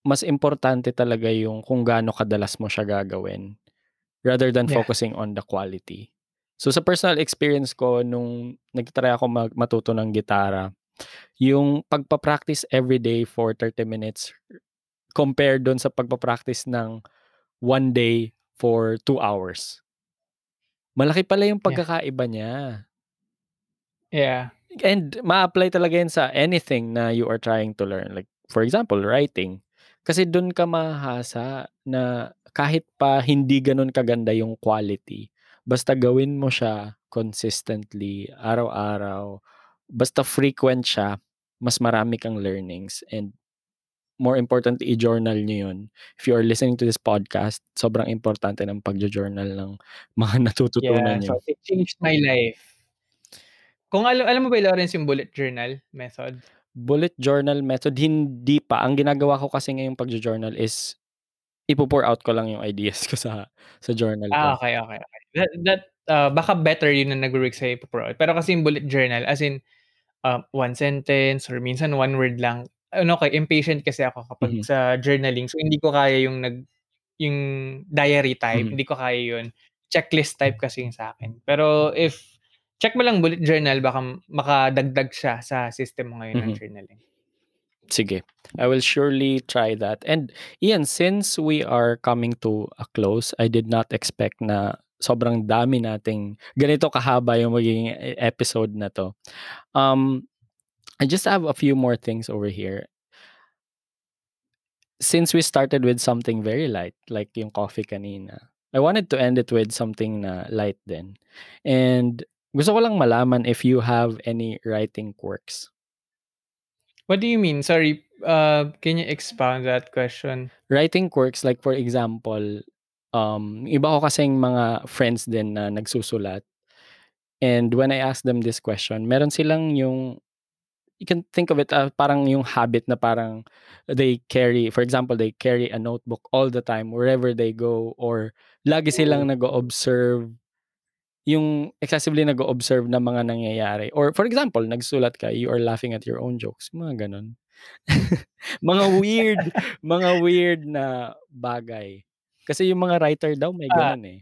mas importante talaga yung kung gaano kadalas mo siya gagawin rather than Yeah. focusing on the quality. So sa personal experience ko nung nagtry ako mag matuto ng gitara, yung pagpa-practice every day for 30 minutes compared dun sa pagpa-practice ng one day for 2 hours. Malaki pala yung Yeah. pagkakaiba niya. Yeah. And ma-apply talaga yan sa anything na you are trying to learn. Like, for example, writing. Kasi dun ka mahasa na kahit pa hindi ganun kaganda yung quality, basta gawin mo siya consistently, araw-araw, basta frequent siya, mas marami kang learnings. And more importantly, i-journal nyo yun. If you are listening to this podcast, sobrang importante ng pag-journal ng mga natututunan Yeah. nyo. So, it changed my life. Kung alam, alam mo ba, Lawrence, yung bullet journal method? Bullet journal method, hindi pa. Ang ginagawa ko kasi ngayong pag-journal is ipo-pour out ko lang yung ideas ko sa sa journal Ah, ko. okay, okay, okay. That, that uh, baka better yun na nag-work sa ipo-pour out. Pero kasi yung bullet journal, as in, uh, one sentence or minsan one word lang. Ano okay, impatient kasi ako kapag Mhm. sa journaling. So, hindi ko kaya yung nag yung diary type, Mhm. hindi ko kaya yun. Checklist type kasi yung sa akin. Pero if check mo lang bullet journal, baka makadagdag siya sa system mo ngayon ng Mhm. journaling. Sige. I will surely try that. And Ian, since we are coming to a close, I did not expect na sobrang dami nating ganito kahaba yung magiging e- episode na to. Um, I just have a few more things over here. Since we started with something very light, like yung coffee kanina, I wanted to end it with something na light din. And gusto ko lang malaman if you have any writing quirks. What do you mean? Sorry, uh, can you expound that question? writing quirks like for example um iba ko kasing mga friends din na nagsusulat and when I ask them this question meron silang yung you can think of it uh, parang yung habit na parang they carry for example they carry a notebook all the time wherever they go or lagi silang nag-observe yung excessively nag-observe ng mga nangyayari or for example nagsulat ka you are laughing at your own jokes mga ganon mga weird mga weird na bagay kasi yung mga writer daw may Ah. ganon eh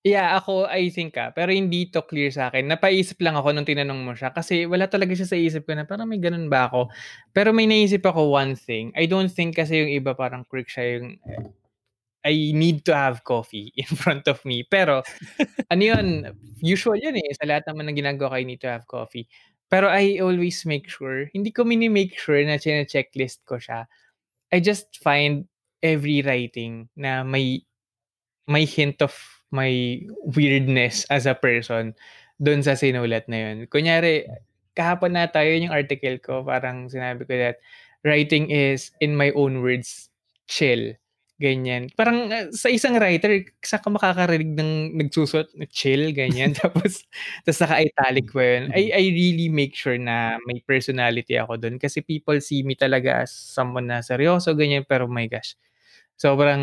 Yeah, ako I think ah, pero hindi to clear sa akin. Napaisip lang ako nung tinanong mo siya kasi wala talaga siya sa isip ko na parang may ganun ba ako. Pero may naisip ako one thing. I don't think kasi yung iba parang quirk siya yung I need to have coffee in front of me. Pero ano yun, usual yun eh. Sa lahat naman ng ginagawa ko, I need to have coffee. Pero I always make sure, hindi ko mini-make sure na checklist ko siya. I just find every writing na may may hint of my weirdness as a person doon sa sinulat na yun. Kunyari, kahapon na tayo yung article ko, parang sinabi ko that writing is, in my own words, chill. Ganyan. Parang uh, sa isang writer, saan ka makakarinig ng nagsusulat na chill, ganyan. tapos, tapos naka-italic ko yun. I, I really make sure na may personality ako doon kasi people see me talaga as someone na seryoso, ganyan. Pero my gosh, sobrang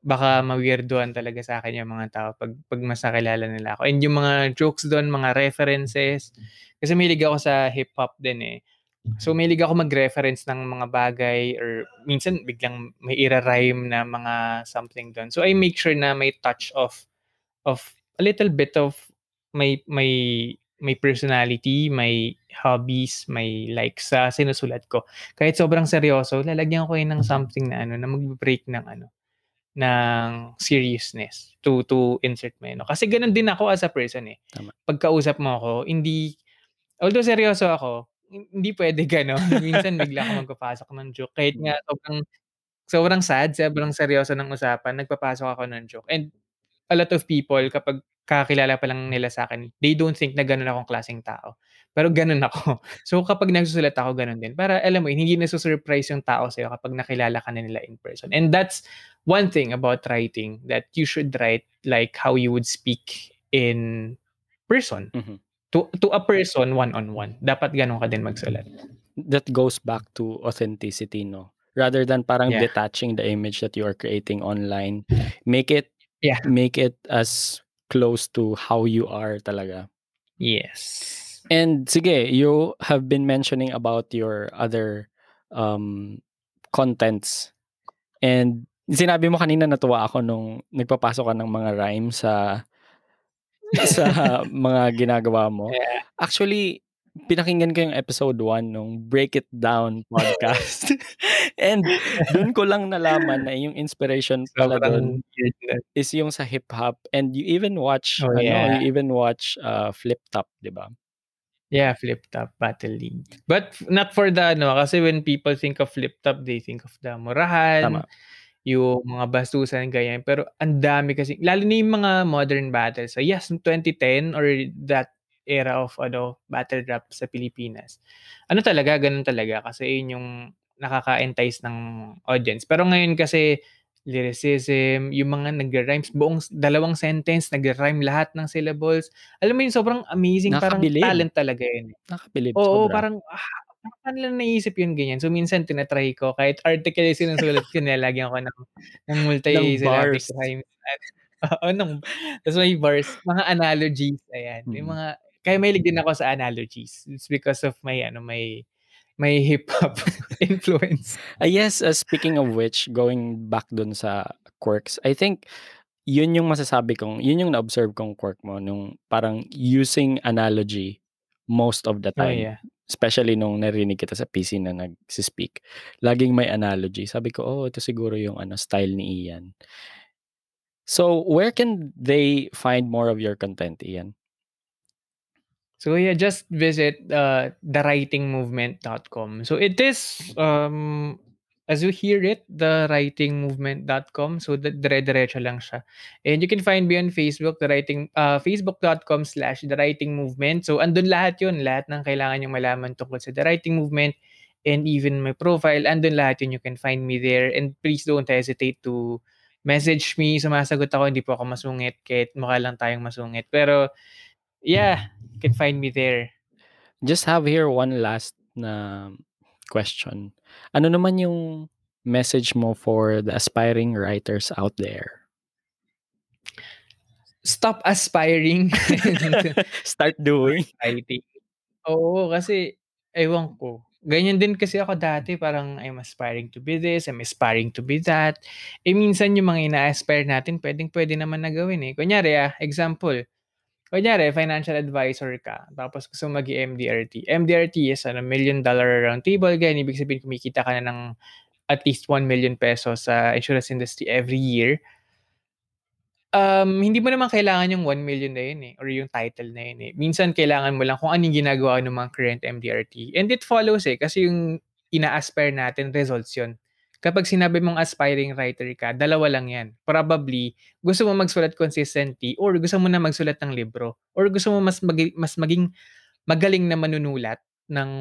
baka ma-weirduhan talaga sa akin yung mga tao pag, pag mas nakilala nila ako. And yung mga jokes doon, mga references, kasi mahilig ako sa hip-hop din eh. So mahilig ako mag-reference ng mga bagay or minsan biglang may ira-rhyme na mga something doon. So I make sure na may touch of of a little bit of may may may personality, may hobbies, may likes sa sinusulat ko. Kahit sobrang seryoso, lalagyan ko yun ng something na ano, na magbe-break ng ano, ng seriousness to to insert mo yun. Kasi ganun din ako as a person eh. Tama. Pagkausap mo ako, hindi, although seryoso ako, hindi pwede gano'n. Minsan bigla akong magpapasok ng joke. Kahit nga sobrang, sobrang sad, sobrang seryoso ng usapan, nagpapasok ako ng joke. And a lot of people, kapag kakilala pa lang nila sa'kin, they don't think na gano'n akong klaseng tao. Pero gano'n ako. So kapag nagsusulat ako, gano'n din. Para alam mo, hindi nasu-surprise yung tao sa'yo kapag nakilala ka na nila in person. And that's one thing about writing, that you should write like how you would speak in person. Mhm. To to a person, one-on-one. Dapat gano'n ka din magsulat. That goes back to authenticity, no? Rather than parang Yeah. detaching the image that you are creating online, make it Yeah. make it as close to how you are talaga. Yes. And sige, you have been mentioning about your other um, contents. And sinabi mo kanina natuwa ako nung nagpapasok ka ng mga rhymes sa sa mga ginagawa mo. Yeah. Actually, pinakinggan ko yung episode 1 nung Break It Down podcast. And dun ko lang nalaman na yung inspiration pala nun. is yung sa hip-hop and you even watch Oh, ano, yeah. you even watch uh, Flip Top, 'di ba? Yeah, Flip Top Battle League. But not for the ano, kasi when people think of Flip Top, they think of the murahan, Tama. Yung mga bastusan, ganyan. Pero ang dami kasi, lalo na yung mga modern battles. So yes, 2010 or that era of ano, battle rap sa Pilipinas. Ano talaga, ganun talaga. Kasi yun yung nakaka-entice ng audience. Pero ngayon kasi, lyricism, yung mga nag-rhymes, buong dalawang sentence, nag-rhyme lahat ng syllables. Alam mo yun, sobrang amazing, parang Nakakabilib. talent talaga yun. Nakabilib Oo, sobra. parang, ah, paano nila naisip yun ganyan? So, minsan tinatry ko, kahit article yung sinusulat ko, nilalagyan ko ng, ng multi-syllabic rhymes. Oo, ng, tapos may bars, mga analogies, ayan. Yung Mm. mga, kaya mahilig din ako sa analogies. It's because of my, ano, my, my hip-hop influence. Ah, yes, uh, speaking of which, going back dun sa quirks, I think yun yung masasabi kong, yun yung na-observe kong quirk mo, nung parang using analogy most of the Oh, time. yeah. Especially nung narinig kita sa PC na nag-speak. Laging may analogy. Sabi ko, oh, ito siguro yung ano, style ni Ian. So, where can they find more of your content, Ian? So yeah, just visit uh, thewritingmovement.com. So it is um as you hear it, thewritingmovement.com. So the dire-diretso lang siya. And you can find me on Facebook, the writing uh, facebook.com slash the writing movement. So andun lahat yun, lahat ng kailangan yung malaman tungkol sa the writing movement and even my profile, andun lahat yun. You can find me there. And please don't hesitate to message me. Sumasagot ako, hindi po ako masungit kahit mukha lang tayong masungit. Pero yeah, you can find me there. Just have here one last na question. Ano naman yung message mo for the aspiring writers out there? Stop aspiring Start doing. writing. Oo, kasi ewan ko. Ganyan din kasi ako dati, parang I'm aspiring to be this, I'm aspiring to be that. Eh minsan yung mga ina-aspire natin, pwedeng pwede naman na gawin eh. Kunyari ah, example, kunyari financial advisor ka, tapos gusto mo mag-MDRT. MDRT is ano, million dollar round table, ganyan, ibig sabihin kumikita ka na ng at least 1 million pesos sa insurance industry every year. Um, hindi mo naman kailangan yung 1 million na yun eh, or yung title na yun eh. Minsan kailangan mo lang kung anong ginagawa ng mga current MDRT. And it follows eh, kasi yung ina-aspire natin, results yun. Kapag sinabi mong aspiring writer ka, dalawa lang yan. Probably, gusto mo magsulat consistently or gusto mo na magsulat ng libro or gusto mo mas, magi- mas maging magaling na manunulat ng,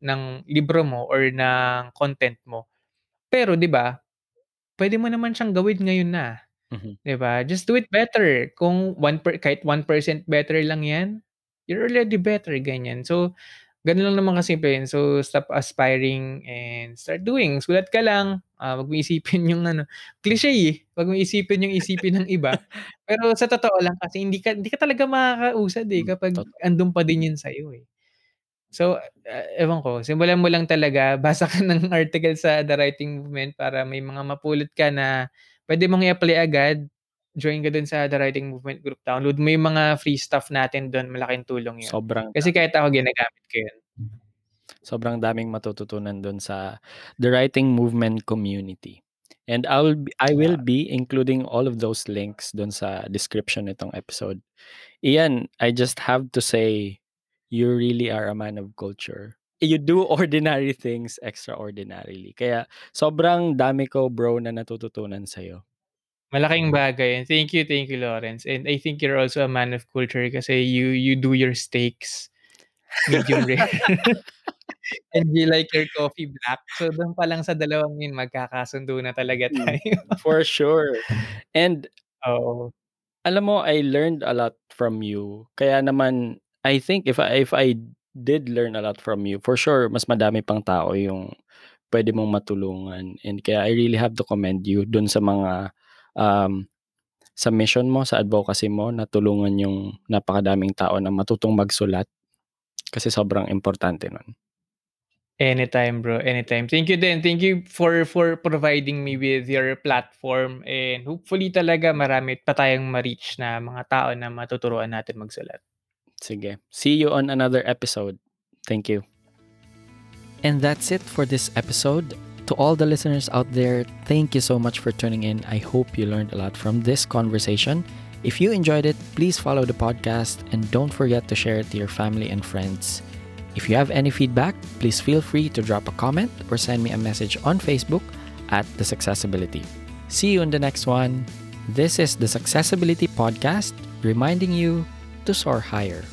ng libro mo or ng content mo. Pero 'di ba, pwede mo naman siyang gawin ngayon na. Mhm. 'Di ba? Just do it better. Kung 1 per, kahit 1% better lang 'yan, you're already better ganyan. So, ganun lang naman kasimple yun. So, stop aspiring and start doing. Sulat ka lang, ah, wag mo isipin yung ano, cliche eh. Wag mo isipin yung isipin ng iba. Pero sa totoo lang kasi hindi ka hindi ka talaga makakausad eh Hmm, kapag andun pa din yun sa'yo eh. So, ah, ewan ko, simulan mo lang talaga, basa ka ng article sa The Writing Movement para may mga mapulot ka na pwede mong i-apply agad join ka dun sa The Writing Movement Group. Download mo yung mga free stuff natin doon. Malaking tulong yun. Sobrang Kasi kahit ako ginagamit ko yun. sobrang daming matututunan doon sa the writing movement community. And I will be, I will be including all of those links doon sa description nitong episode. Ian, I just have to say you really are a man of culture. You do ordinary things extraordinarily. Kaya sobrang dami ko bro na natututunan sa iyo. Malaking bagay. And thank you, thank you Lawrence. And I think you're also a man of culture kasi you you do your steaks medium rare. And you like your coffee black. So doon pa lang sa dalawang yun magkakasundo na talaga Mm. tayo. For sure. And Oo. alam mo, I learned a lot from you. Kaya naman, I think if I, if I did learn a lot from you, for sure, mas madami pang tao yung pwede mong matulungan. And kaya I really have to commend you dun sa mga um, sa mission mo, sa advocacy mo, na tulungan yung napakadaming tao na matutong magsulat. Kasi sobrang importante nun. Anytime, bro. Anytime. Thank you din. Thank you for for providing me with your platform and hopefully talaga marami pa tayong ma-reach na mga tao na matuturuan natin magsulat. Sige. See you on another episode. Thank you. And that's it for this episode. To all the listeners out there, thank you so much for tuning in. I hope you learned a lot from this conversation. If you enjoyed it, please follow the podcast and don't forget to share it to your family and friends. If you have any feedback, please feel free to drop a comment or send me a message on Facebook at The Successibility. See you in the next one. This is the Successibility Podcast, reminding you to soar higher.